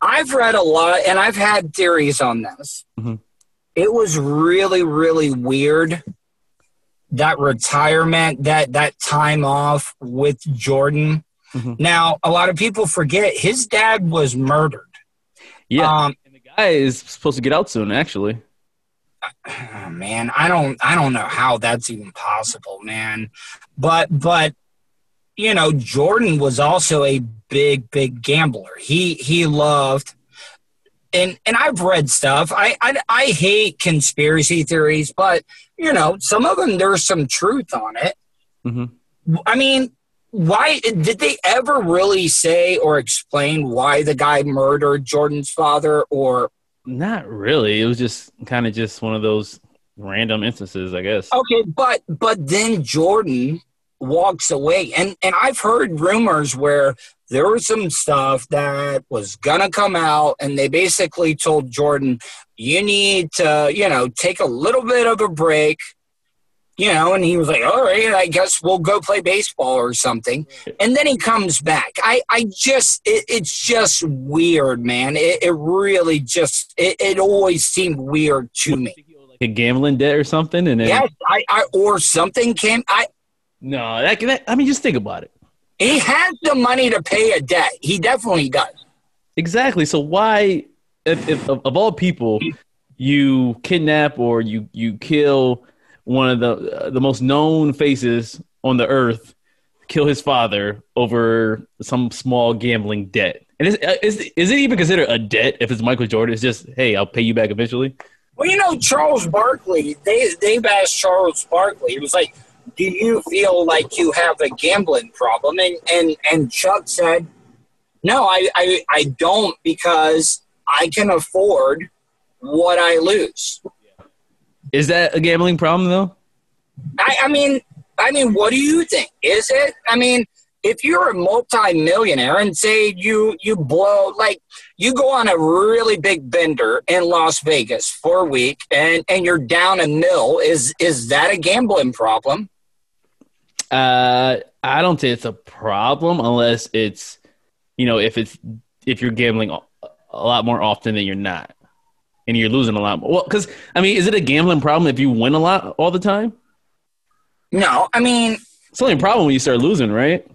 I've read a lot and I've had theories on this. Mhm. It was really, really weird that retirement, that that time off with Jordan. Mhm. Now, a lot of people forget his dad was murdered. Yeah, Um, and the guy is supposed to get out soon. Actually, oh, man i don't i don't know how that's even possible man but but you know jordan was also a big big gambler he he loved and and i've read stuff i i, I hate conspiracy theories but you know some of them there's some truth on it hmm i mean why did they ever really say or explain why the guy murdered jordan's father or Not really. It was just kind of just one of those random instances, I guess. Okay, but but then Jordan walks away, and and I've heard rumors where there was some stuff that was gonna come out, and they basically told Jordan, "You need to, you know, take a little bit of a break." You know, and he was like, "All right, I guess we'll go play baseball or something." And then he comes back. I, I just, it, it's just weird, man. It, it really just, it, it always seemed weird to me. Like a gambling debt or something, and then Yes, I, I or something came. I no, that, that I mean, just think about it. he has the money to pay a debt. He definitely does. Exactly. So why, if, if of, of all people, you kidnap or you you kill one of the uh, the most known faces on the earth, kill his father over some small gambling debt? And is uh, is is it even considered a debt if it's Michael Jordan? It's just hey, I'll pay you back eventually. Well, you know, Charles Barkley. They they've asked Charles Barkley. It was like, "Do you feel like you have a gambling problem?" And and and Chuck said, "No, I I, I don't because I can afford what I lose." Is that a gambling problem though? I, I mean, I mean, what do you think? Is it? I mean, if you're a multi-millionaire and say you you blow like you go on a really big bender in Las Vegas for a week and and you're down a mill, is is that a gambling problem? Uh, I don't think it's a problem unless it's, you know, if it's if you're gambling a a lot more often than you're not, and you're losing a lot. Well, because I mean, is it a gambling problem if you win a lot all the time? No, I mean, It's only a problem when you start losing, right?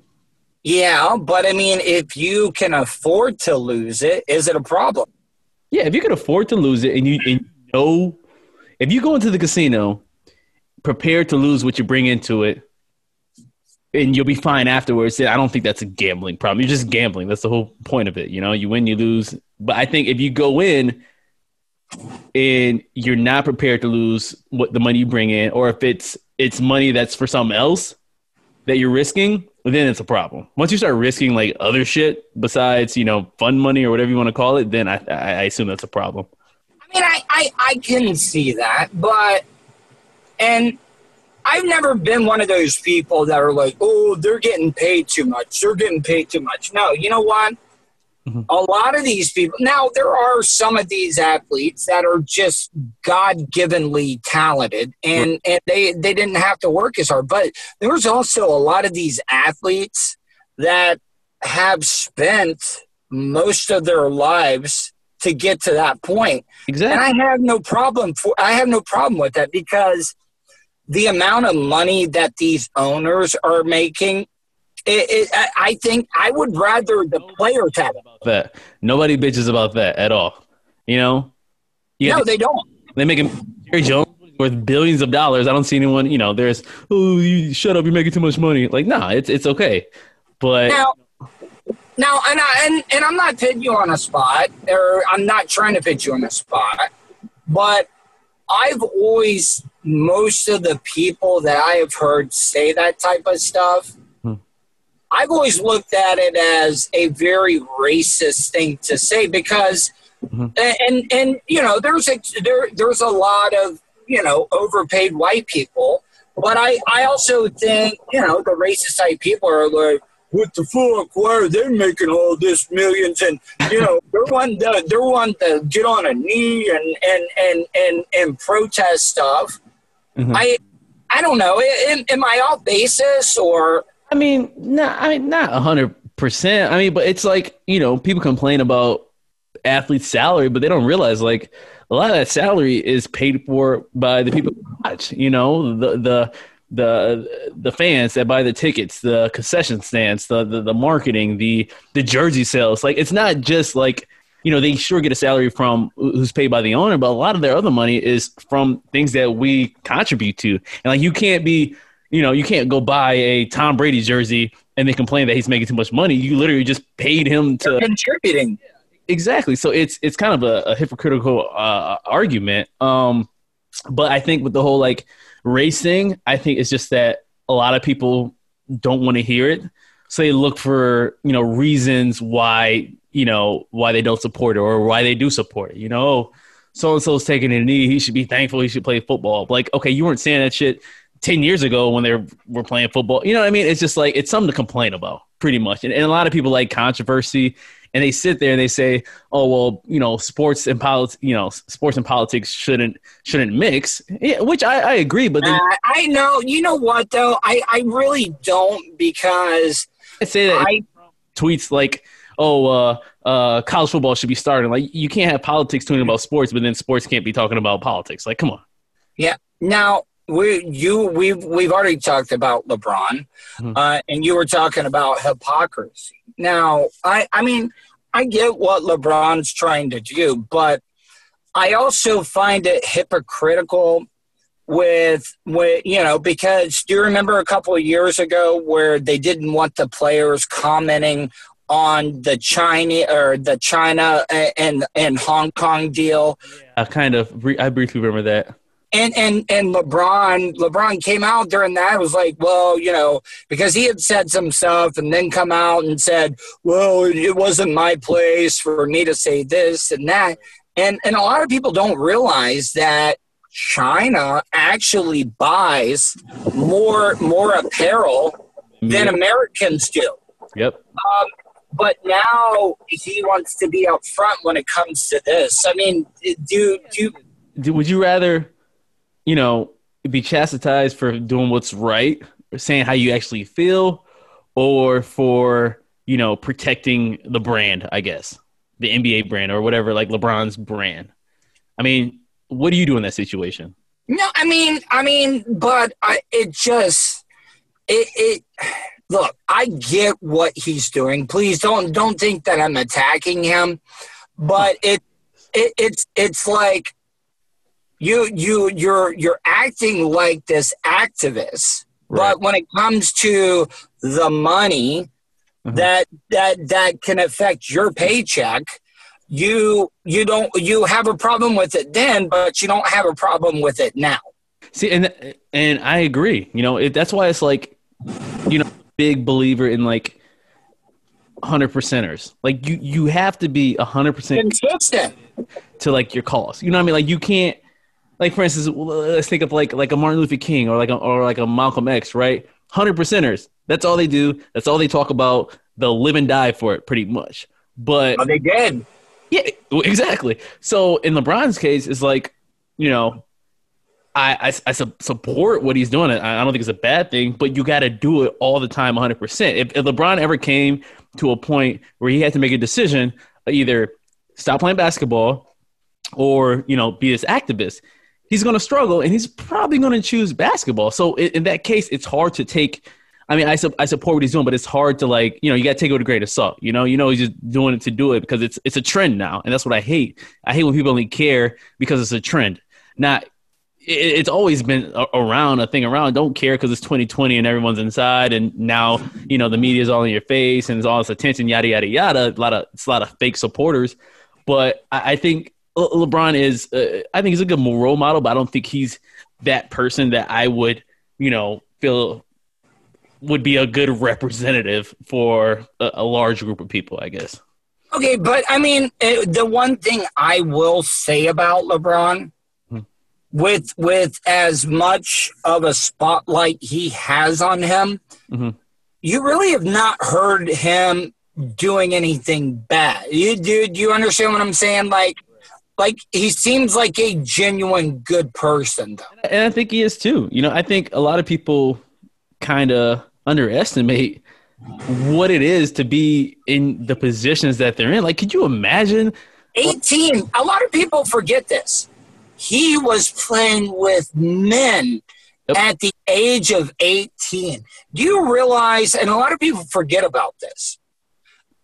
yeah, but I mean, if you can afford to lose it, is it a problem? Yeah, if you can afford to lose it, and you and you know, if you go into the casino prepared to lose what you bring into it. And you'll be fine afterwards. I don't think that's a gambling problem. You're just gambling. That's the whole point of it. You know, you win, you lose. But I think if you go in and you're not prepared to lose what the money you bring in, or if it's it's money that's for something else that you're risking, then it's a problem. Once you start risking like other shit besides you know fun money or whatever you want to call it, then I I, I assume that's a problem. I mean, I, I, I can see that, but, and I've never been one of those people that are like, oh, they're getting paid too much. They're getting paid too much. No, you know what? Mhm. A lot of these people, now there are some of these athletes that are just God givenly talented and, and they, they didn't have to work as hard. But there's also a lot of these athletes that have spent most of their lives to get to that point. Exactly. And I have no problem for I have no problem with that because the amount of money that these owners are making, it, it, I- I think I would rather the players have it. that. Nobody bitches about that at all. You know? You No, they don't. they make him Jerry Jones worth billions of dollars. I don't see anyone, you know, there's oh you shut up, you're making too much money. Like, nah, it's it's okay. But Now, now, and I and, and I'm not putting you on a spot, or I'm not trying to put you on a spot, but I've always most of the people that I have heard say that type of stuff. I've always looked at it as a very racist thing to say because, Mhm. and and you know, there's a there there's a lot of you know overpaid white people, but I I also think you know the racist type people are like, what the fuck? Why are they making all this millions? And you know, they're one to, they're one to get on a knee and and and and and protest stuff. Mhm. I I don't know. Am, am I off basis or? I mean, not I mean not a hundred percent. I mean, but it's like you know, people complain about athletes' salary, but they don't realize like a lot of that salary is paid for by the people who watch. You know, the the the the fans that buy the tickets, the concession stands, the the, the marketing, the the jersey sales. Like it's not just like you know they sure get a salary from who's paid by the owner, but a lot of their other money is from things that we contribute to. And like you can't be you know, you can't go buy a Tom Brady jersey and then complain that he's making too much money. You literally just paid him to contributing. exactly. So it's it's kind of a, a hypocritical uh, argument. Um, but I think with the whole like racing, I think it's just that a lot of people don't want to hear it, so they look for you know reasons why you know why they don't support it or why they do support it. You know, so and so's taking a knee. He should be thankful. He should play football. Like, okay, you weren't saying that shit 10 years ago when they were, playing football. You know what I mean? It's just like, it's something to complain about, pretty much. And, and a lot of people like controversy and they sit there and they say, oh, well, you know, sports and politics, you know, sports and politics shouldn't, shouldn't mix, yeah, which I, I agree. But then Uh, I know. You know what though? I I really don't because I say that I tweets like, oh, uh, uh, college football should be starting. Like, you can't have politics tweeting about sports, but then sports can't be talking about politics. Like, come on. Yeah. Now we you we've we've already talked about LeBron, Mhm. uh, and you were talking about hypocrisy. Now I I mean I get what LeBron's trying to do, but I also find it hypocritical with with you know because do you remember a couple of years ago where they didn't want the players commenting on the China or the China and and Hong Kong deal I kind of, br- I briefly remember that. And and and LeBron LeBron came out during that was like, well, you know, because he had said some stuff and then come out and said, well, it wasn't my place for me to say this and that. And and a lot of people don't realize that China actually buys more more apparel mm-hmm. than Americans do. Yep. Um, but now he wants to be up front when it comes to this. I mean, do do do, would you rather, you know, be chastised for doing what's right, or saying how you actually feel, or for you know protecting the brand? I guess the NBA brand or whatever, like LeBron's brand. I mean, what do you do in that situation? No, I mean, I mean, but I, it just, it, it. Look, I get what he's doing. Please don't don't think that I'm attacking him, but it, it it's it's like you you you're you're acting like this activist, Right. but when it comes to the money Mhm. that that that can affect your paycheck, you you don't you have a problem with it then, but you don't have a problem with it now. See, and and I agree. You know, it, that's why it's like, you know, big believer in like hundred percenters. Like you, you have to be hundred percent Consistent. to like your cause. You know what I mean? Like you can't, like for instance, let's think of like like a Martin Luther King or like a, or like a Malcolm X, right? Hundred percenters. That's all they do. That's all they talk about. They'll live and die for it, pretty much. But Oh, they did. yeah, exactly. So in LeBron's case, it's like, you know, I, I, I su- support what he's doing. I, I don't think it's a bad thing, but you got to do it all the time, 100%. If, if LeBron ever came to a point where he had to make a decision, either stop playing basketball or, you know, be this activist, he's going to struggle and he's probably going to choose basketball. So in, in that case, it's hard to take. I mean, I, su- I support what he's doing, but it's hard to like, you know, you got to take it with a grain of salt. You know, you know, he's just doing it to do it because it's it's a trend now, and that's what I hate. I hate when people only care because it's a trend. Not it, it's always been a- around a thing around. Don't care because it's 2020 and everyone's inside, and now you know the media's all in your face and it's all this attention, yada yada yada. A lot of it's a lot of fake supporters, but I, I think LeBron is. Uh, I think he's a good role model, but I don't think he's that person that I would you know feel would be a good representative for a, a large group of people. I guess. Okay, but I mean, eh, the one thing I will say about LeBron, Hmm. with with as much of a spotlight he has on him, Mhm. you really have not heard him doing anything bad. You do, do you understand what I'm saying? Like, like he seems like a genuine good person, though. And I think he is too. You know, I think a lot of people kind of underestimate what it is to be in the positions that they're in. Like, could you imagine? 18. A lot of people forget this. He was playing with men Yep. at the age of 18. Do you realize, and a lot of people forget about this,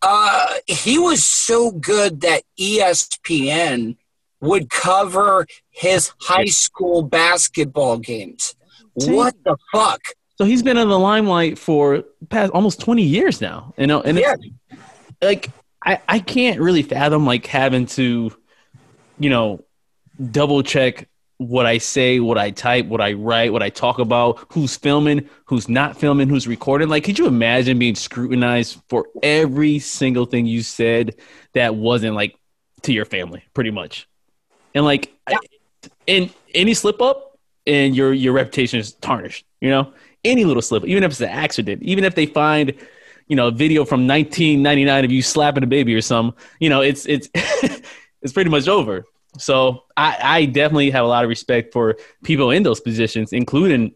uh, he was so good that ESPN would cover his high school basketball games. See? What the fuck? So he's been in the limelight for past almost 20 years now. You know, and Yeah. it's like I, I can't really fathom like having to, you know, double check what I say, what I type, what I write, what I talk about, who's filming, who's not filming, who's recording. Like, could you imagine being scrutinized for every single thing you said that wasn't like to your family, pretty much? And like, I, and any slip up, and your your reputation is tarnished. You know, any little slip, even if it's an accident, even if they find, you know, a video from 1999 of you slapping a baby or something, you know, it's it's it's pretty much over. So I, I definitely have a lot of respect for people in those positions, including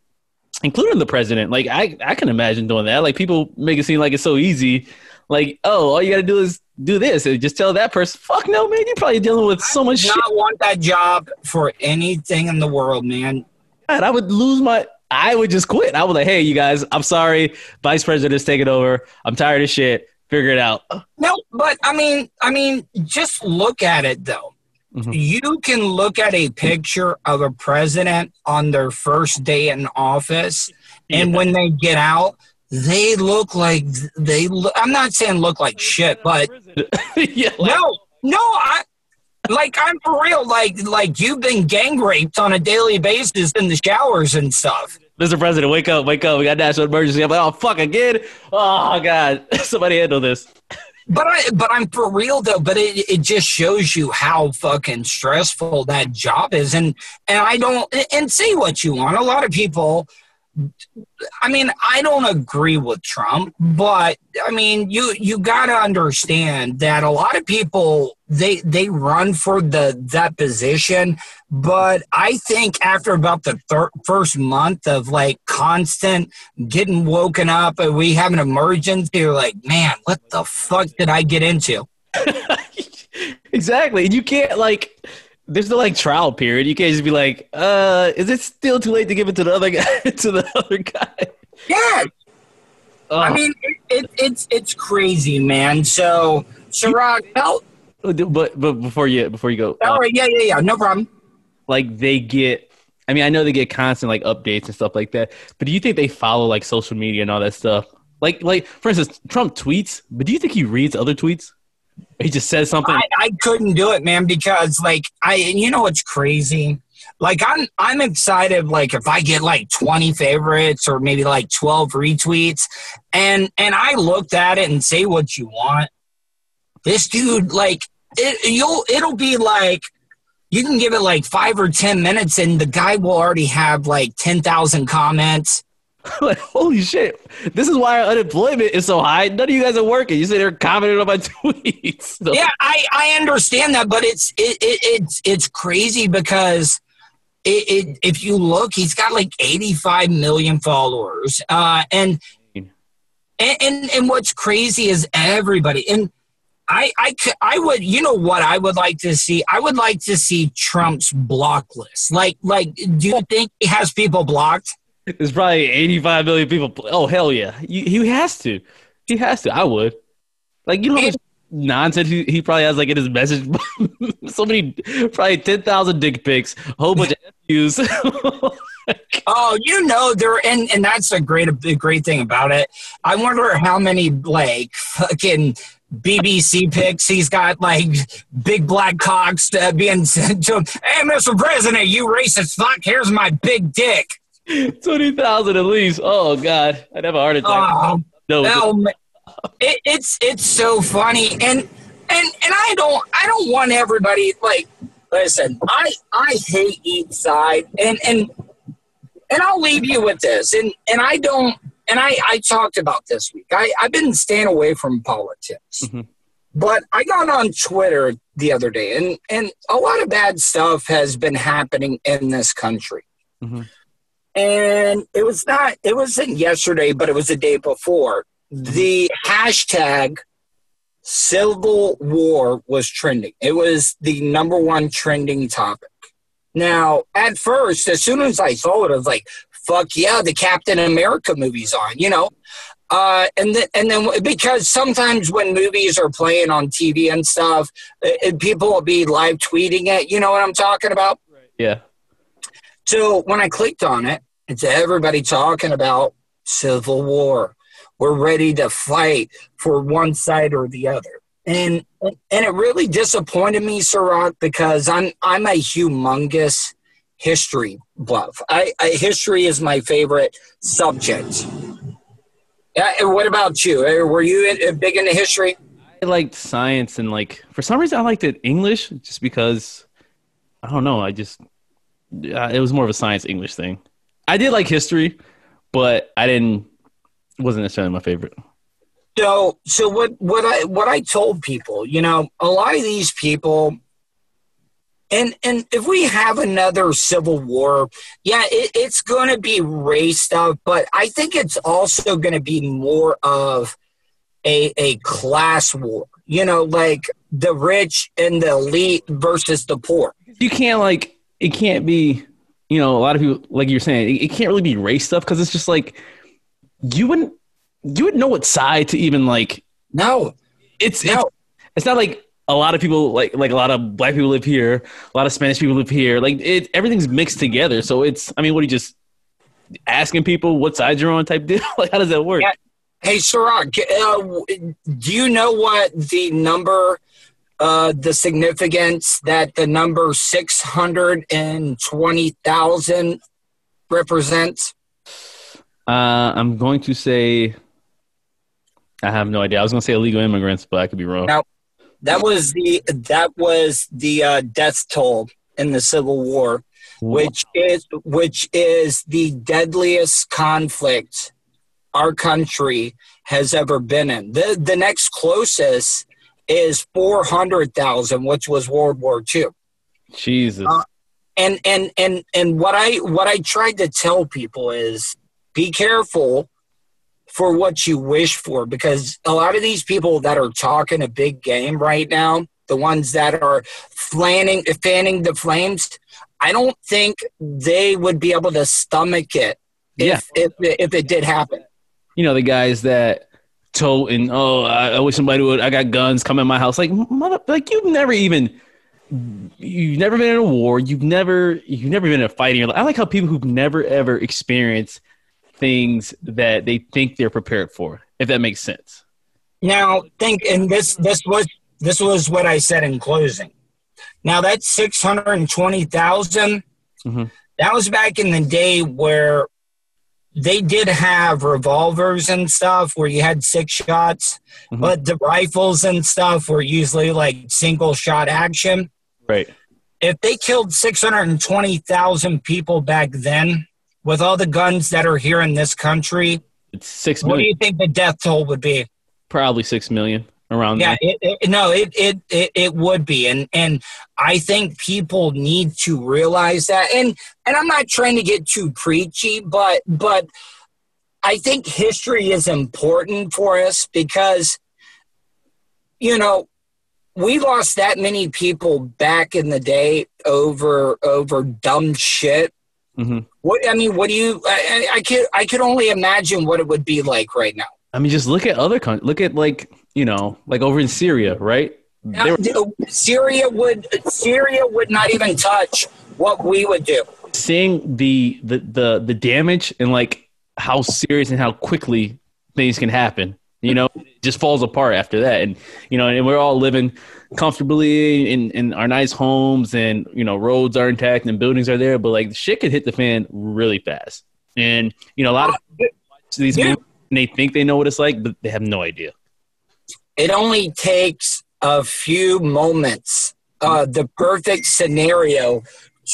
including the president. Like I, I can imagine doing that. Like people make it seem like it's so easy. Like, oh, all you got to do is do this and just tell that person, fuck no, man, you're probably dealing with so much I shit. do not want that job for anything in the world, man. God, I would lose my. I would just quit. I would like, hey, you guys, I'm sorry, vice president is taking over. I'm tired of shit. Figure it out. No, but I mean, I mean, just look at it though. Mhm. You can look at a picture of a president on their first day in office, and Yeah. when they get out, they look like they. Look, I'm not saying look like shit, but yeah, like- no, no, I. Like I'm for real. Like like you've been gang raped on a daily basis in the showers and stuff. Mr. President, wake up, wake up. We got national emergency. I'm like, oh fuck again. Oh god, somebody handle this. But I, but I'm for real though. But it, it just shows you how fucking stressful that job is, and and I don't and say what you want. A lot of people, I mean, I don't agree with Trump, but I mean, you you got to understand that a lot of people they they run for the that position, but I think after about the thir- first month of like constant getting woken up and we have an emergency, you're like, man, what the fuck did I get into? exactly. You can't like. There's no like trial period. You can't just be like, uh, is it still too late to give it to the other guy? to the other guy. Yeah, Oh. I mean, it, it, it's it's crazy, man. So, Ciroc, tell, but but before you before you go, uh, all right, yeah, yeah, yeah, no problem. like they get I mean, I know they get constant like updates and stuff like that, but do you think they follow like social media and all that stuff? Like like for instance, Trump tweets, but do you think he reads other tweets? He just says something. I, I couldn't do it, man, because like I, you know, what's crazy. Like I'm, I'm excited. Like if I get like 20 favorites or maybe like 12 retweets, and and I looked at it and say what you want. This dude, like, it, you'll, it'll be like you can give it like five or 10 minutes, and the guy will already have like 10,000 comments. like, holy shit. This is why our unemployment is so high. None of you guys are working. You sit there commenting on my tweets. So- yeah, I, I understand that, but it's it, it, it's it's crazy because it, it, if you look, he's got like 85 million followers. Uh, and, and, and, and what's crazy is everybody, and I, I, I would, you know what I would like to see? I would like to see Trump's block list. Like, like, do you think he has people blocked? There's probably 85 million people. Oh hell yeah, he, he has to. He has to. I would. Like you know how much nonsense he, he probably has like in his message. so many, probably 10,000 dick pics, a whole bunch of views. Oh, you know there, and and that's a great a great thing about it. I wonder how many like fucking BBC pics he's got, like big black cocks uh, being sent to him. Hey, Mr. President, you racist fuck! Here's my big dick. 20,000 at least. Oh god, I'd have a heart attack. Oh, no, it, it's it's so funny, and and and I don't I don't want everybody like listen. I I hate each side, and and and I'll leave you with this, and and I don't. And I, I talked about this week. I, I've been staying away from politics. Mhm. But I got on Twitter the other day, and, and a lot of bad stuff has been happening in this country. Mhm. And it was not, it wasn't yesterday, but it was the day before. The hashtag Civil War was trending. It was the number one trending topic. Now, at first, as soon as I saw it, I was like, fuck yeah, the Captain America movie's on, you know? Uh, and then, and then because sometimes when movies are playing on TV and stuff, uh, people will be live tweeting it. You know what I'm talking about? yeah. So when I clicked on it, it's everybody talking about civil war. We're ready to fight for one side or the other. And and it really disappointed me, Sirach, because I'm I'm a humongous history buff. I, I history is my favorite subject. Yeah, and what about you? Uh, Were you in- uh, big into history? I liked science and like for some reason I liked it English just because I don't know I just uh, it was more of a science English thing. I did like history, but I didn't wasn't necessarily my favorite. So, so what, what I, what I told people, you know, a lot of these people, and, and if we have another civil war, yeah, it, it's going to be race stuff, but I think it's also going to be more of a, a class war, you know, like the rich and the elite versus the poor. You can't like it can't be you know a lot of people like you're saying it, it can't really be race stuff because it's just like you wouldn't you wouldn't know what side to even like No, it's it's, no. it's not like a lot of people like like a lot of black people live here a lot of spanish people live here like it everything's mixed together so it's i mean what are you just asking people what side you're on type deal like how does that work Yeah. Hey, Sirach, uh, do you know what the number, uh, the significance that the number 620,000 represents? uh i'm going to say i have no idea i was going to say illegal immigrants but i could be wrong Now- That was the that was the uh, death toll in the Civil War, which is which is the deadliest conflict our country has ever been in. The the next closest is four hundred thousand, which was World War II. jesus Uh, and and and and what I what I tried to tell people is be careful for what you wish for because a lot of these people that are talking a big game right now, the ones that are fanning fanning the flames, I don't think they would be able to stomach it Yeah. if if, if it did happen. you know the guys that and oh I, I wish somebody would I got guns come in my house like mother like you've never even you've never been in a war you've never you've never been in a fight in your life. I like how people who've never ever experienced things that they think they're prepared for if that makes sense Now think, and this this was this was what I said in closing. Now that's six hundred and twenty Mhm. That was back in the day where they did have revolvers and stuff where you had six shots, Mhm. but the rifles and stuff were usually like single shot action. right If they killed six hundred and twenty thousand people back then, with all the guns that are here in this country, it's six what do you think the death toll would be? probably six million around Yeah, that. it, it, no, it, it it it would be, and and I think people need to realize that. And and I'm not trying to get too preachy, but but I think history is important for us because you know we lost that many people back in the day over over dumb shit. hmm What I mean, what do you? I, I I could I could only imagine what it would be like right now. I mean, just look at other countries. Look at like you know, like over in Syria, right? They were Syria would Syria would not even touch what we would do. seeing the the the the damage and like how serious and how quickly things can happen. You know, it just falls apart after that, and you know, and we're all living comfortably in in our nice homes, and you know, roads are intact and buildings are there, but like shit could hit the fan really fast. And you know, a lot of uh, these Yeah. movies, and they think they know what it's like, but they have no idea. It only takes a few moments, uh, the perfect scenario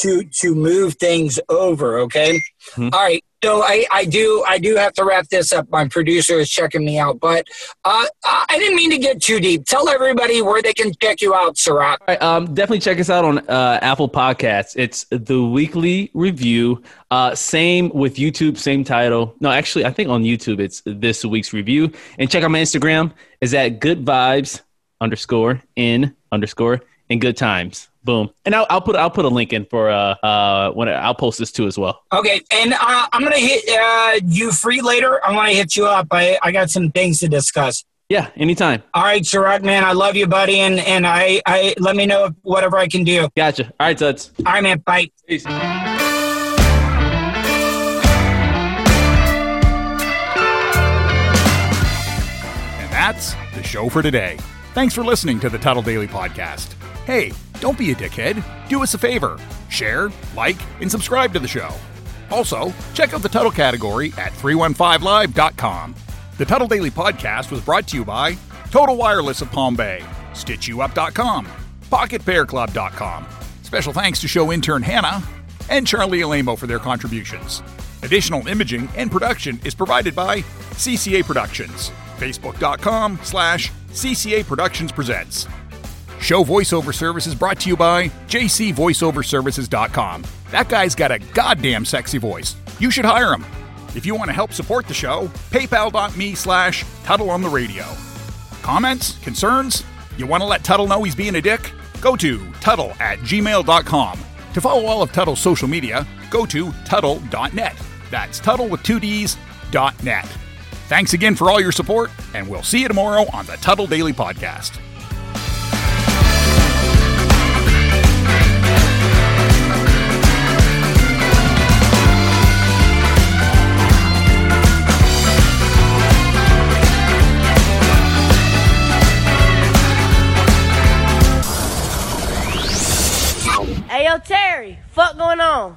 to to move things over. Okay, Mhm. All right. So I, I do I do have to wrap this up. My producer is checking me out, but uh, I didn't mean to get too deep. Tell everybody where they can check you out. All right, um, definitely check us out on uh, Apple Podcasts. It's the weekly review. Uh, same with YouTube, same title. No, actually, I think on YouTube it's this week's review. And check out my Instagram is at good vibes underscore in underscore and good times. Boom. And I'll, I'll put I'll put a link in for uh uh when I, I'll post this too as well. Okay, and uh, I'm gonna hit uh, you free later. I want to hit you up. I, I got some things to discuss. Yeah, anytime. All right, Sirach, man, I love you, buddy, and and I I let me know whatever I can do. Gotcha. All right, Tuts. All right, man, bye. Peace. And that's the show for today. Thanks for listening to the Tuttle Daily Podcast. Hey, don't be a dickhead. Do us a favor share, like, and subscribe to the show. Also, check out the Tuttle category at 315live.com. The Tuttle Daily Podcast was brought to you by Total Wireless of Palm Bay, StitchYouUp.com, PocketPairClub.com. Special thanks to show intern Hannah and Charlie Alamo for their contributions. Additional imaging and production is provided by CCA Productions. Facebook.com slash CCA Productions Presents. Show voiceover services brought to you by jcvoiceoverservices.com. That guy's got a goddamn sexy voice. You should hire him. If you want to help support the show, paypal.me slash Tuttle on the radio. Comments? Concerns? You want to let Tuttle know he's being a dick? Go to Tuttle at gmail.com. To follow all of Tuttle's social media, go to Tuttle.net. That's Tuttle with two D's, dot net. Thanks again for all your support, and we'll see you tomorrow on the Tuttle Daily Podcast. Fuck going on?